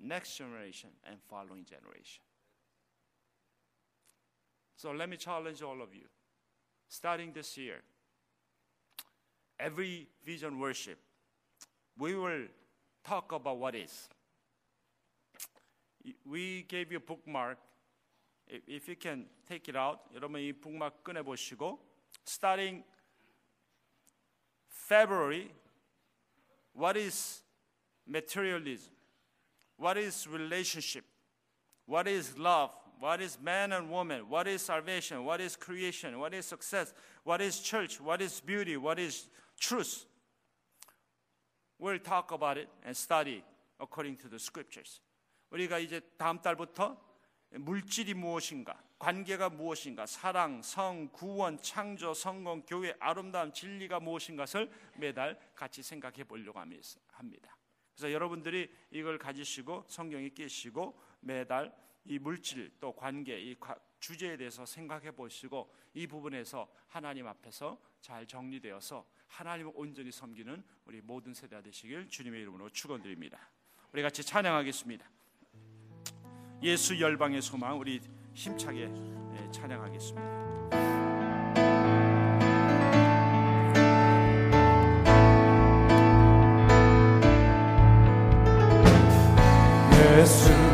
next generation and following generation. So let me challenge all of you. Starting this year, every vision worship, we will talk about what is. We gave you a bookmark. If you can take it out, 여러분 이 bookmark 꺼내 보시고 starting February what is materialism? What is relationship? What is love? What is man and woman? What is salvation? What is creation? What is success? What is church? What is beauty? What is truth? We'll talk about it and study according to the scriptures. 우리가 이제 다음 달부터 물질이 무엇인가, 관계가 무엇인가, 사랑, 성, 구원, 창조, 성공, 교회, 아름다움, 진리가 무엇인가를 매달 같이 생각해 보려고 합니다. 그래서 여러분들이 이걸 가지시고 성경에 끼시고 매달 이 물질 또 관계 이 주제에 대해서 생각해 보시고 이 부분에서 하나님 앞에서 잘 정리되어서 하나님을 온전히 섬기는 우리 모든 세대가 되시길 주님의 이름으로 축원드립니다. 우리 같이 찬양하겠습니다. 예수 열방의 소망 우리 힘차게 예, 찬양하겠습니다. 예수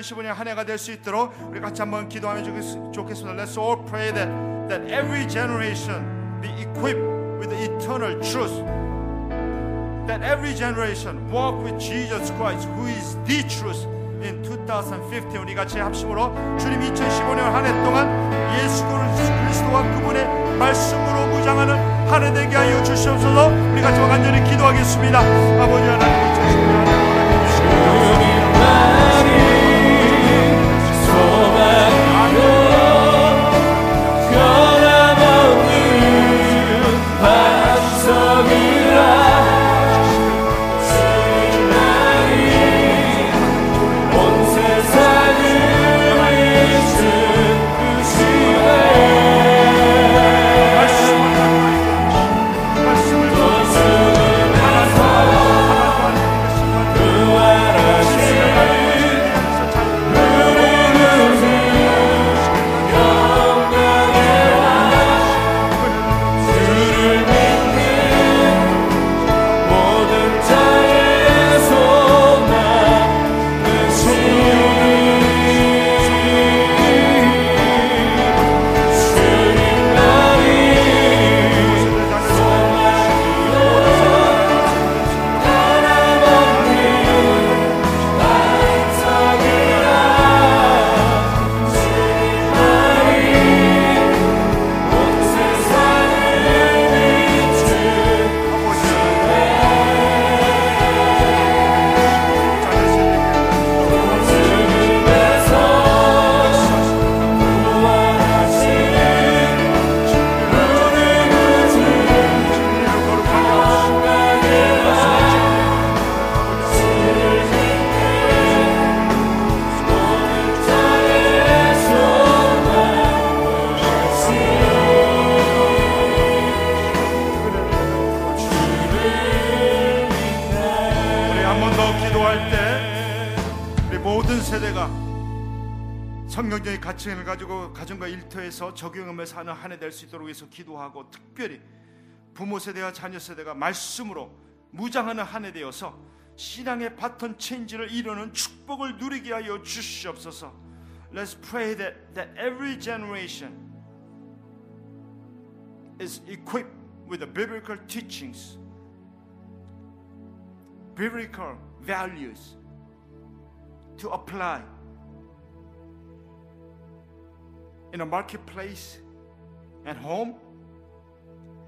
2015년 한 해가 될 수 있도록 우리 같이 한번 기도하면 좋겠- 좋겠습니다. Let's all pray that that every generation be equipped with the eternal truth. That every generation walk with Jesus Christ, who is the truth. In 2015 우리 같이 합심으로 주님 2015년 한 해 동안 예수 그리스도와 그분의 말씀으로 무장하는 한 해 되게 하여 주시옵소서. 우리 같이 간절히 기도하겠습니다. 아버지 하나님 가치관을 가지고 가정과 일터에서 적용하며 사는 한 해 될 수 있도록 위해서 기도하고 특별히 부모 세대와 자녀 세대가 말씀으로 무장하는 한 해 되어서 신앙의 바톤 체인지를 이루는 축복을 누리게 하여 주시옵소서. Let's pray that, that every generation is equipped with the biblical teachings, biblical values to apply in a marketplace and home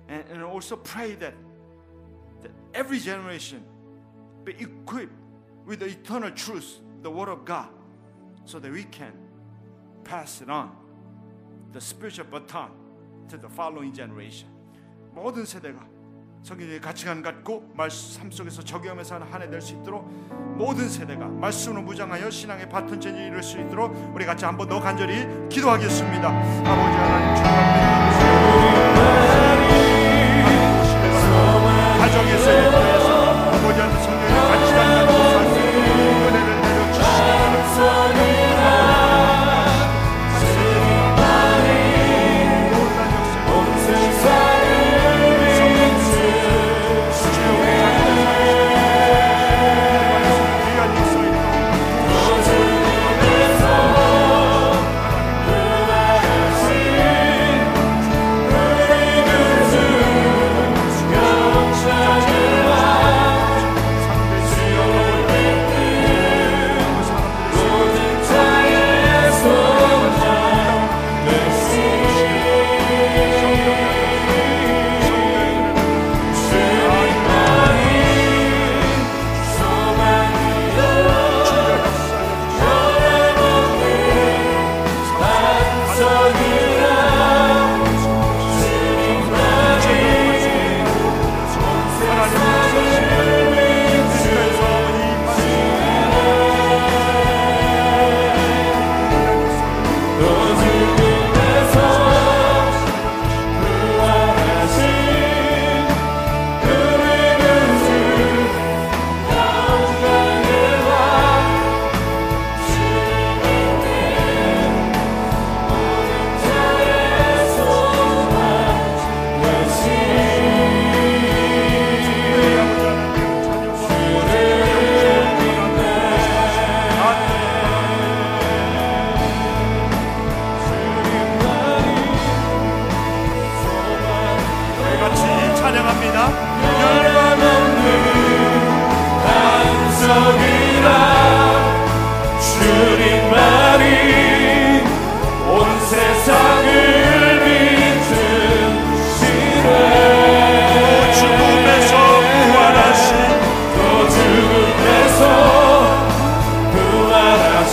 and, and also pray that, that every generation be equipped with the eternal truth, the Word of God, so that we can pass it on, the spiritual baton, to the following generation. 모든 세대가 성경의 가치관 갖고 말씀 삶 속에서 적용하면서 한 해 될 수 있도록 모든 세대가 말씀으로 무장하여 신앙의 바톤 체인지 이룰 수 있도록 우리 같이 한번 더 간절히 기도하겠습니다. 아버지 하나님 축복합니다.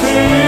see.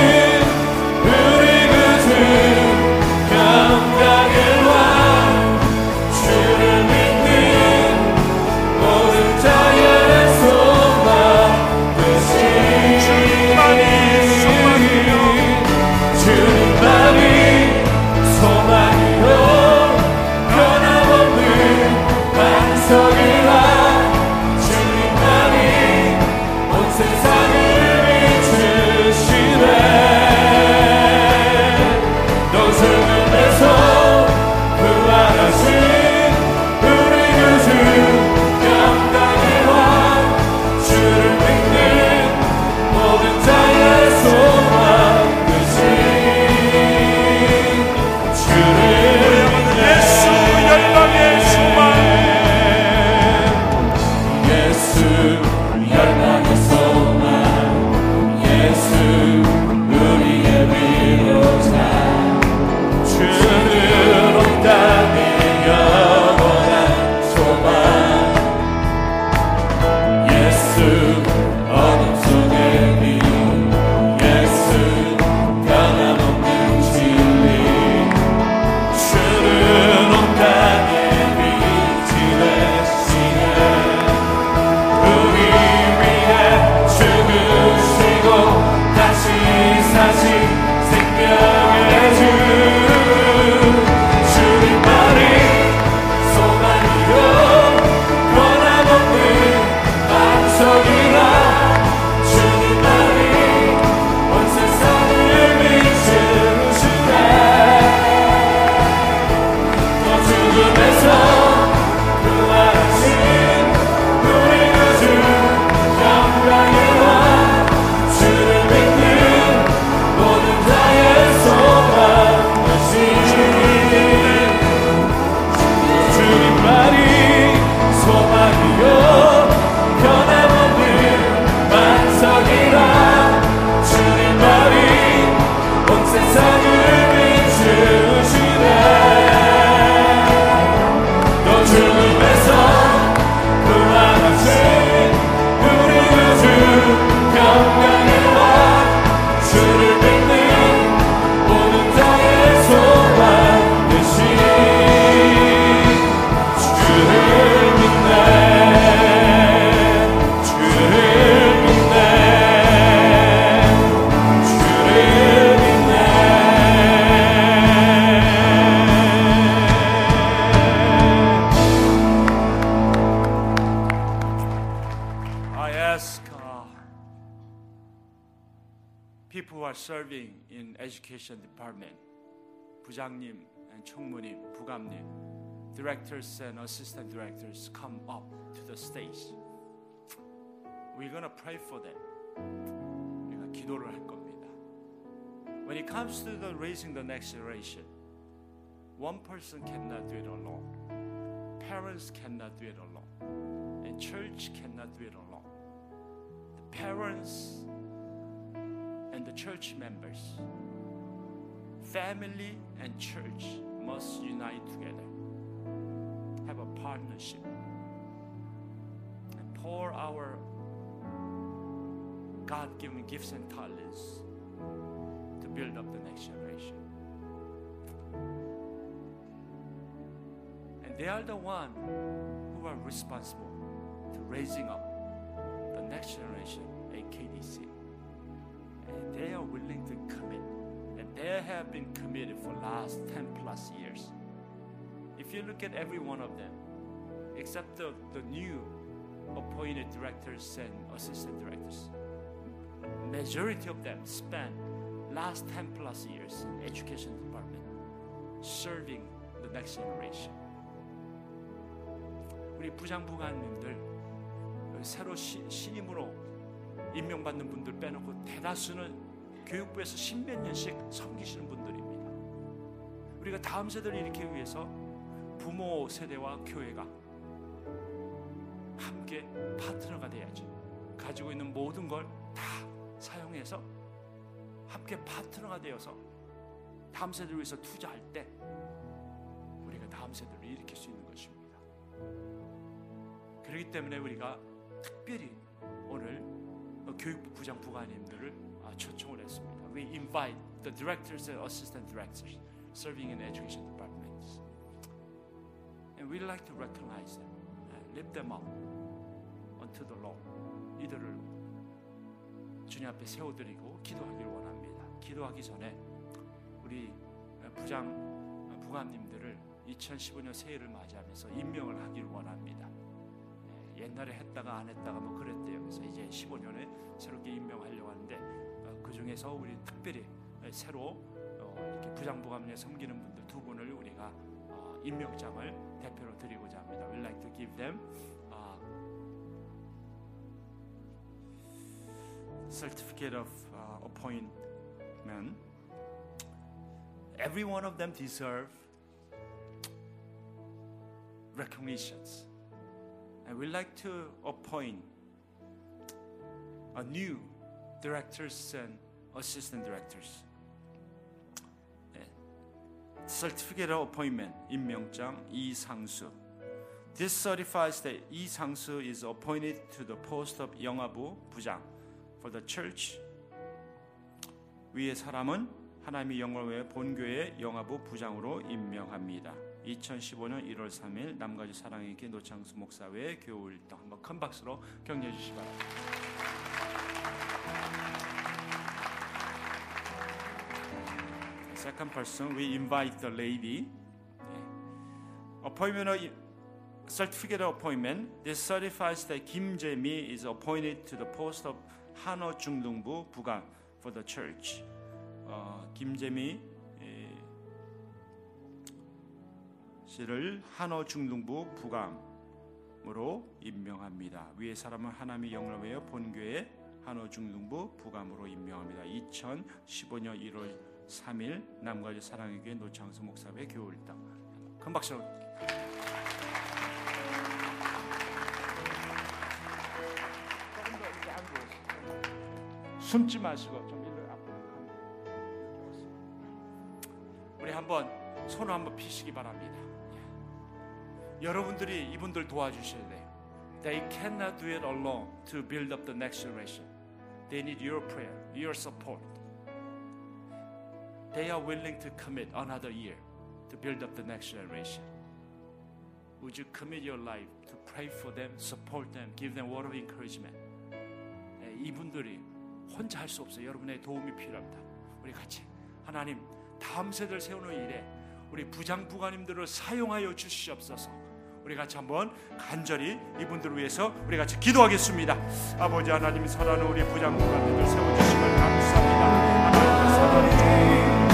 people who are serving in education department, 부장님 and 총무님, 부감님, directors and assistant directors come up to the stage. We're gonna pray for them. 우리가 기도를 할 겁니다. When it comes to the raising the next generation, one person cannot do it alone. Parents cannot do it alone. And church cannot do it alone. The parents the church members, family and church must unite together. Have a partnership. And pour our God given gifts and talents to build up the next generation. And they are the one who are responsible to raising up the next generation. And they are willing to commit. And they have been committed for last 10 plus years. If you look at every one of them, except the, the new appointed directors and assistant directors, majority of them spent last 10 plus years in education department serving the next generation. 우리 부장부관님들 새로 시, 신임으로 임명받는 분들 빼놓고 대다수는 교육부에서 십몇 년씩 섬기시는 분들입니다. 우리가 다음 세대를 일으키기 위해서 부모 세대와 교회가 함께 파트너가 돼야죠. 가지고 있는 모든 걸 다 사용해서 함께 파트너가 되어서 다음 세대를 위해서 투자할 때 우리가 다음 세대를 일으킬 수 있는 것입니다. 그렇기 때문에 우리가 특별히 오늘 교육부 부장 부관님들을 초청을 했습니다. We invite the directors and assistant directors serving in education departments. And we'd like to recognize them and lift them up unto the Lord. 이들을 주님 앞에 세워드리고 기도하기를 원합니다. 기도하기 전에 우리 부장 부감님들을 2015년 새해를 맞이하면서 임명을 하기를 원합니다. 예, 옛날에 했다가 안 했다가 뭐 그랬대요. 그래서 이제 15년에 새롭게 임명하려고 하는데 어, 그 중에서 우리 특별히 새로 어, 이렇게 부장 부감에 섬기는 분들 두 분을 우리가 어, 임명장을 대표로 드리고자 합니다. We like to give them certificate of uh, appointment. Every one of them deserve recognitions. And we like to appoint a new directors and assistant directors. Certificate of appointment 임명장 이상수. This certifies that 이상수 is appointed to the post of 영화부 부장 for the church. 위의 사람은 하나님의 영광을 위해 본교회 영화부 부장으로 임명합니다. 2015년 1월 3일 남가주 사랑의 길 노창수 목사회 교울당 한번 큰 박수로 격려해 주시기 바랍니다. Second person, we invite the lady. Appointment certificate of appointment. This certifies that Kim Jae-mi is appointed to the post of 한어 중등부 부감 for the church. 어, 김재미 씨를 한어 중등부 부감으로 임명합니다. 위에 사람은 하나님의 영을 위해 본교회 한어 중등부 부감으로 임명합니다. 2015년 1월 3일 남가주 사랑의 교회 노창수 목사회 교울당 큰 박수로 숨지 마시고 좀 일로 앞으로 우리 한번 손을 한번 피시기 바랍니다. 예. 여러분들이 이분들 도와주셔야 돼요. They cannot do it alone to build up the next generation. They need your prayer, your support. They are willing to commit another year to build up the next generation. Would you commit your life to pray for them, support them, give them word of encouragement? 예, 이분들이 혼자 할 수 없어요. 여러분의 도움이 필요합니다. 우리 같이 하나님 다음 세대를 세우는 일에 우리 부장 부관님들을 사용하여 주시옵소서. 우리 같이 한번 간절히 이분들을 위해서 우리 같이 기도하겠습니다. 아버지 하나님 사랑하는 우리 부장관님들 세워주시면 감사합니다. 하나님의 사랑을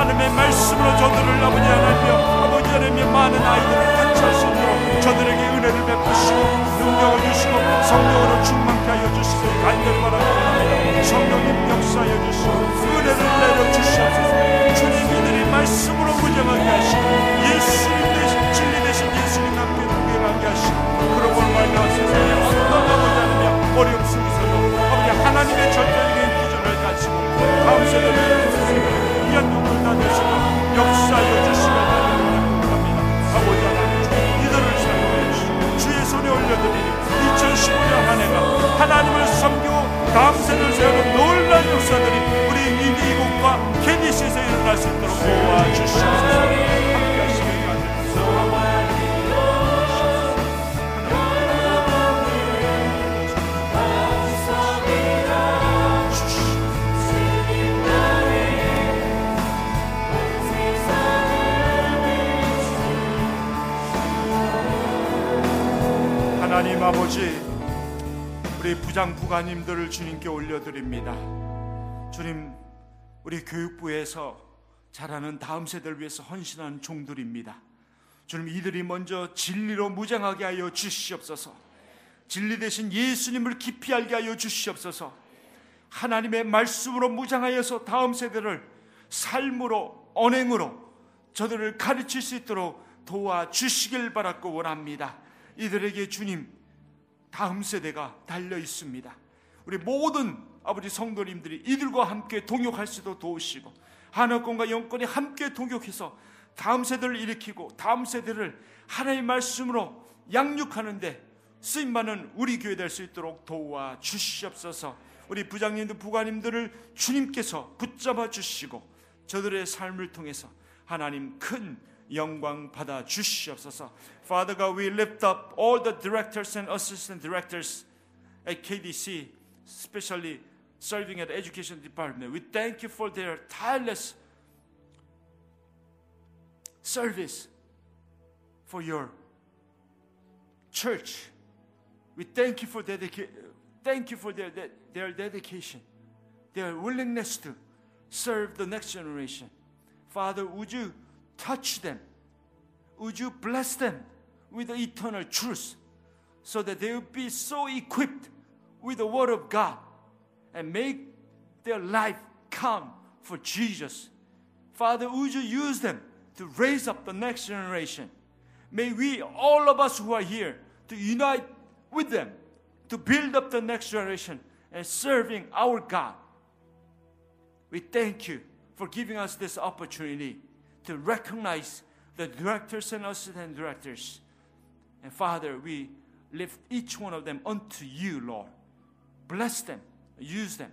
하나님의 말씀으로 저들을 아버지 하나님여 아버지 하나님의 많은 아이들을 부가님들을 주님께 올려드립니다 주님 우리 교육부에서 자라는 다음 세대를 위해서 헌신한 종들입니다 주님 이들이 먼저 진리로 무장하게 하여 주시옵소서 진리 대신 예수님을 깊이 알게 하여 주시옵소서 하나님의 말씀으로 무장하여서 다음 세대를 삶으로 언행으로 저들을 가르칠 수 있도록 도와 주시길 바라고 원합니다. 이들에게 주님 다음 세대가 달려 있습니다. 우리 모든 아버지 성도님들이 이들과 함께 동역할 수도 도우시고 하나권과 영권이 함께 동역해서 다음 세대를 일으키고 다음 세대를 하나님의 말씀으로 양육하는데 쓰임 받는 우리 교회 될 수 있도록 도와 주시옵소서. 우리 부장님들 부관님들을 주님께서 붙잡아 주시고 저들의 삶을 통해서 하나님 큰 영광 받아 주시옵소서. Father God, we lift up all the directors and assistant directors at KDC, especially serving at education department. We thank you for their tireless service for your church. We thank you for dedica- thank you for their, their, dedication, their willingness to serve the next generation. Father, would you touch them? Would you bless them with the eternal truth so that they will be so equipped with the Word of God and make their life count for Jesus? Father, would you use them to raise up the next generation? May we, all of us who are here, to unite with them to build up the next generation and serving our God. We thank you for giving us this opportunity to recognize the directors and assistant directors. And Father, we lift each one of them unto you, Lord. Bless them, use them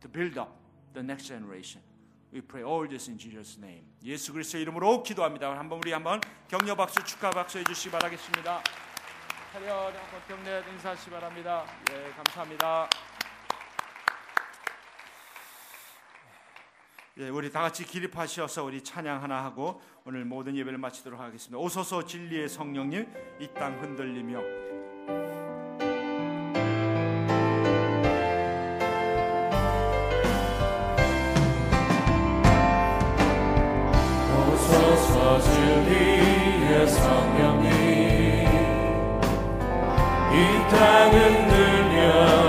to build up the next generation. We pray all this in Jesus' name. 예수 그리스도의 이름으로 기도합니다. 한번 우리 한번 격려 박수 축하 박수 해주시기 바라겠습니다. 차렷 한번 경례 인사하시 바랍니다. 예, 감사합니다. 예, 우리 다 같이 기립하셔서 우리 찬양 하나 하고 오늘 모든 예배를 마치도록 하겠습니다. 오소서 진리의 성령님 이 땅 흔들리며 이 땅은 들려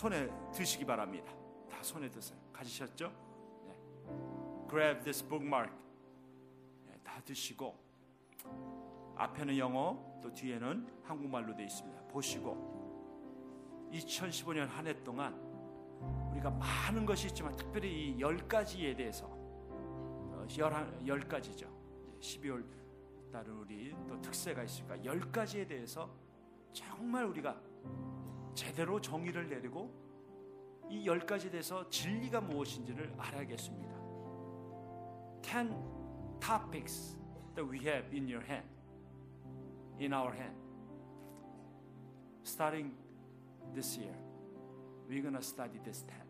손에 드시기 바랍니다. 다 손에 드세요. 가지셨죠? 네. Grab this bookmark. 네, 다 드시고 앞에는 영어 또 뒤에는 한국말로 되어 있습니다. 보시고 2015년 한 해 동안 우리가 많은 것이 있지만 특별히 이열 가지에 대해서 어, 열한 열 가지죠. 12월 달은 우리 또 특세가 있으니까 열 가지에 대해서 정말 우리가 제대로 정의를 내리고 이 열 가지에 대해서 진리가 무엇인지를 알아야겠습니다. Ten topics that we have in your hand, in our hand. Starting this year, we're gonna study this ten.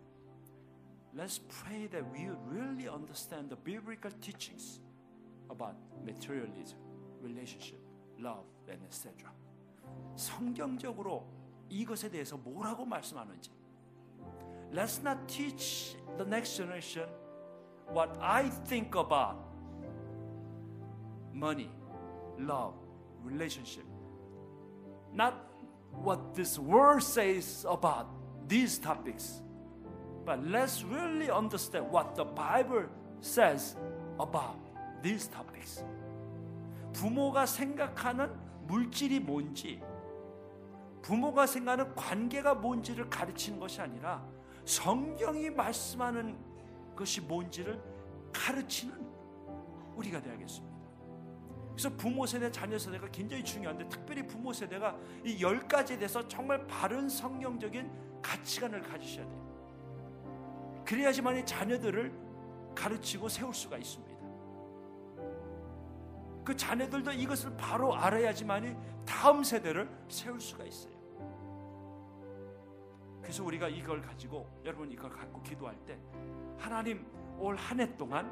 Let's pray that we really understand the biblical teachings about materialism, relationship, love, and etc. 성경적으로 이것에 대해서 뭐라고 말씀하는지. Let's not teach the next generation what I think about money, love, relationship. Not what this world says about these topics. But let's really understand what the Bible says about these topics. 부모가 생각하는 물질이 뭔지, 부모가 생각하는 관계가 뭔지를 가르치는 것이 아니라 성경이 말씀하는 것이 뭔지를 가르치는 우리가 되야겠습니다. 그래서 부모 세대, 자녀 세대가 굉장히 중요한데 특별히 부모 세대가 이 열 가지에 대해서 정말 바른 성경적인 가치관을 가지셔야 돼요. 그래야지만 이 자녀들을 가르치고 세울 수가 있습니다. 그 자녀들도 이것을 바로 알아야지만이 다음 세대를 세울 수가 있어요. 그래서 우리가 이걸 가지고 여러분 이걸 갖고 기도할 때 하나님 올 한 해 동안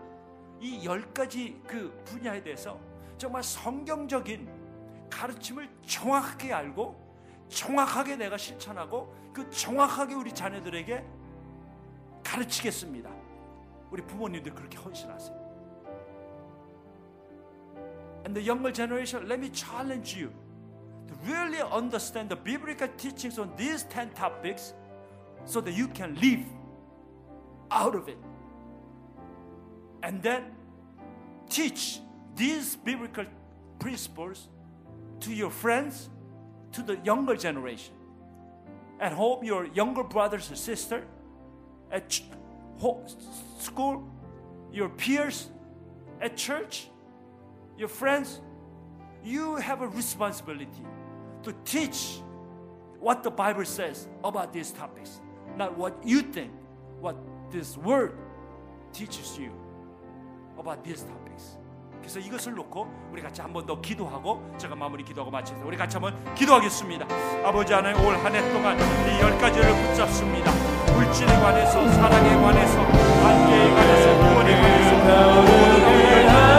이 열 가지 그 분야에 대해서 정말 성경적인 가르침을 정확하게 알고 정확하게 내가 실천하고 그 정확하게 우리 자녀들에게 가르치겠습니다. 우리 부모님들 그렇게 헌신하세요. And the younger generation, let me challenge you to really understand the biblical teachings on these 10 topics so that you can live out of it. And then teach these biblical principles to your friends, to the younger generation. At home, your younger brothers and sisters, at ch- ho- school, your peers, at church, your friends, you have a responsibility to teach what the Bible says about these topics, not what you think, what this word teaches you about these topics. 그래서 이것을 놓고 우리 같이 한 번 더 기도하고 제가 마무리 기도하고 마치겠습니다. 우리 같이 한번 기도하겠습니다. 아버지 하나님 올 한 해 동안 이 열 가지를 붙잡습니다. 물질에 관해서 사랑에 관해서 관계에 관해서 구원에 관해서 모든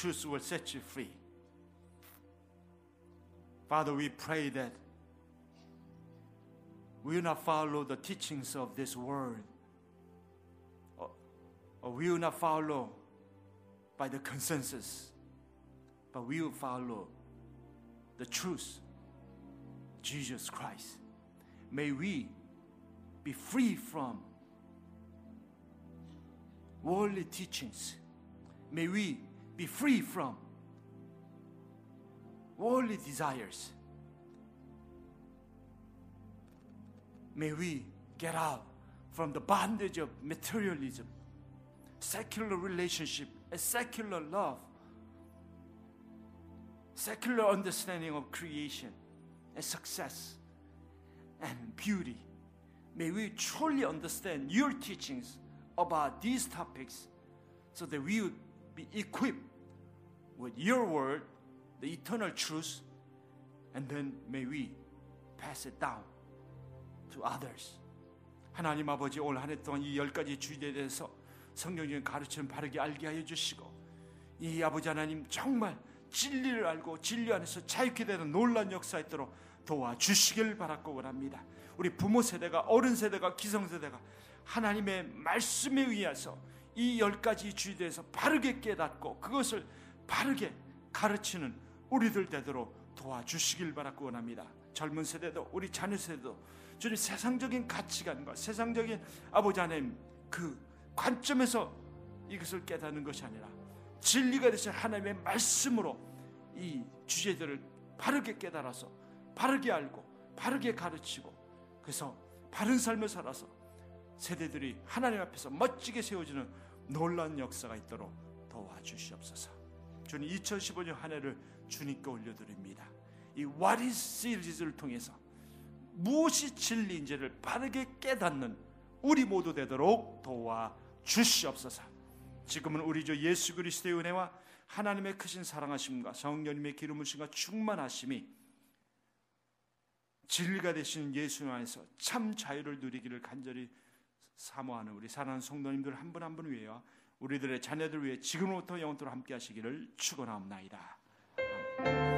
truth will set you free. Father, we pray that we will not follow the teachings of this world, or, or we will not follow by the consensus, but we will follow the truth, Jesus Christ. may we be free from worldly teachings. May we be free from worldly desires. May we get out from the bondage of materialism, secular relationship, a secular love, secular understanding of creation and success and beauty. May we truly understand your teachings about these topics so that we would be equipped with your word, the eternal truth, and then may we pass it down to others. 하나님 아버지 올 한 해 동안 이 열 가지 주제에 대해서 성경적인 가르침을 바르게 알게 하여 주시고 이 아버지 하나님 정말 진리를 알고 진리 안에서 자유케 되는 놀란 역사 있도록 도와주시길 바라고 원합니다. 우리 부모 세대가 어른 세대가 기성 세대가 하나님의 말씀에 의해서 이 열 가지 주의에 대해서 바르게 깨닫고 그것을 바르게 가르치는 우리들 되도록 도와주시길 바라고 원합니다. 젊은 세대도 우리 자녀 세대도 주님 세상적인 가치관과 세상적인 아버지 하나님 그 관점에서 이것을 깨닫는 것이 아니라 진리가 되신 하나님의 말씀으로 이 주제들을 바르게 깨달아서 바르게 알고 바르게 가르치고 그래서 바른 삶을 살아서 세대들이 하나님 앞에서 멋지게 세워지는 놀라운 역사가 있도록 도와주시옵소서. 주님 2015년 한 해를 주님께 올려드립니다. 이 What is 시리즈를 통해서 무엇이 진리인지를 바르게 깨닫는 우리 모두 되도록 도와 주시옵소서. 지금은 우리 주 예수 그리스도의 은혜와 하나님의 크신 사랑하심과 성령님의 기름 부심과 충만하심이 진리가 되시는 예수 안에서 참 자유를 누리기를 간절히 사모하는 우리 사랑하는 성도님들 한 분 한분 위해와 우리들의 자녀들 위해 지금부터 영원토록 함께 하시기를 축원하옵나이다. 오소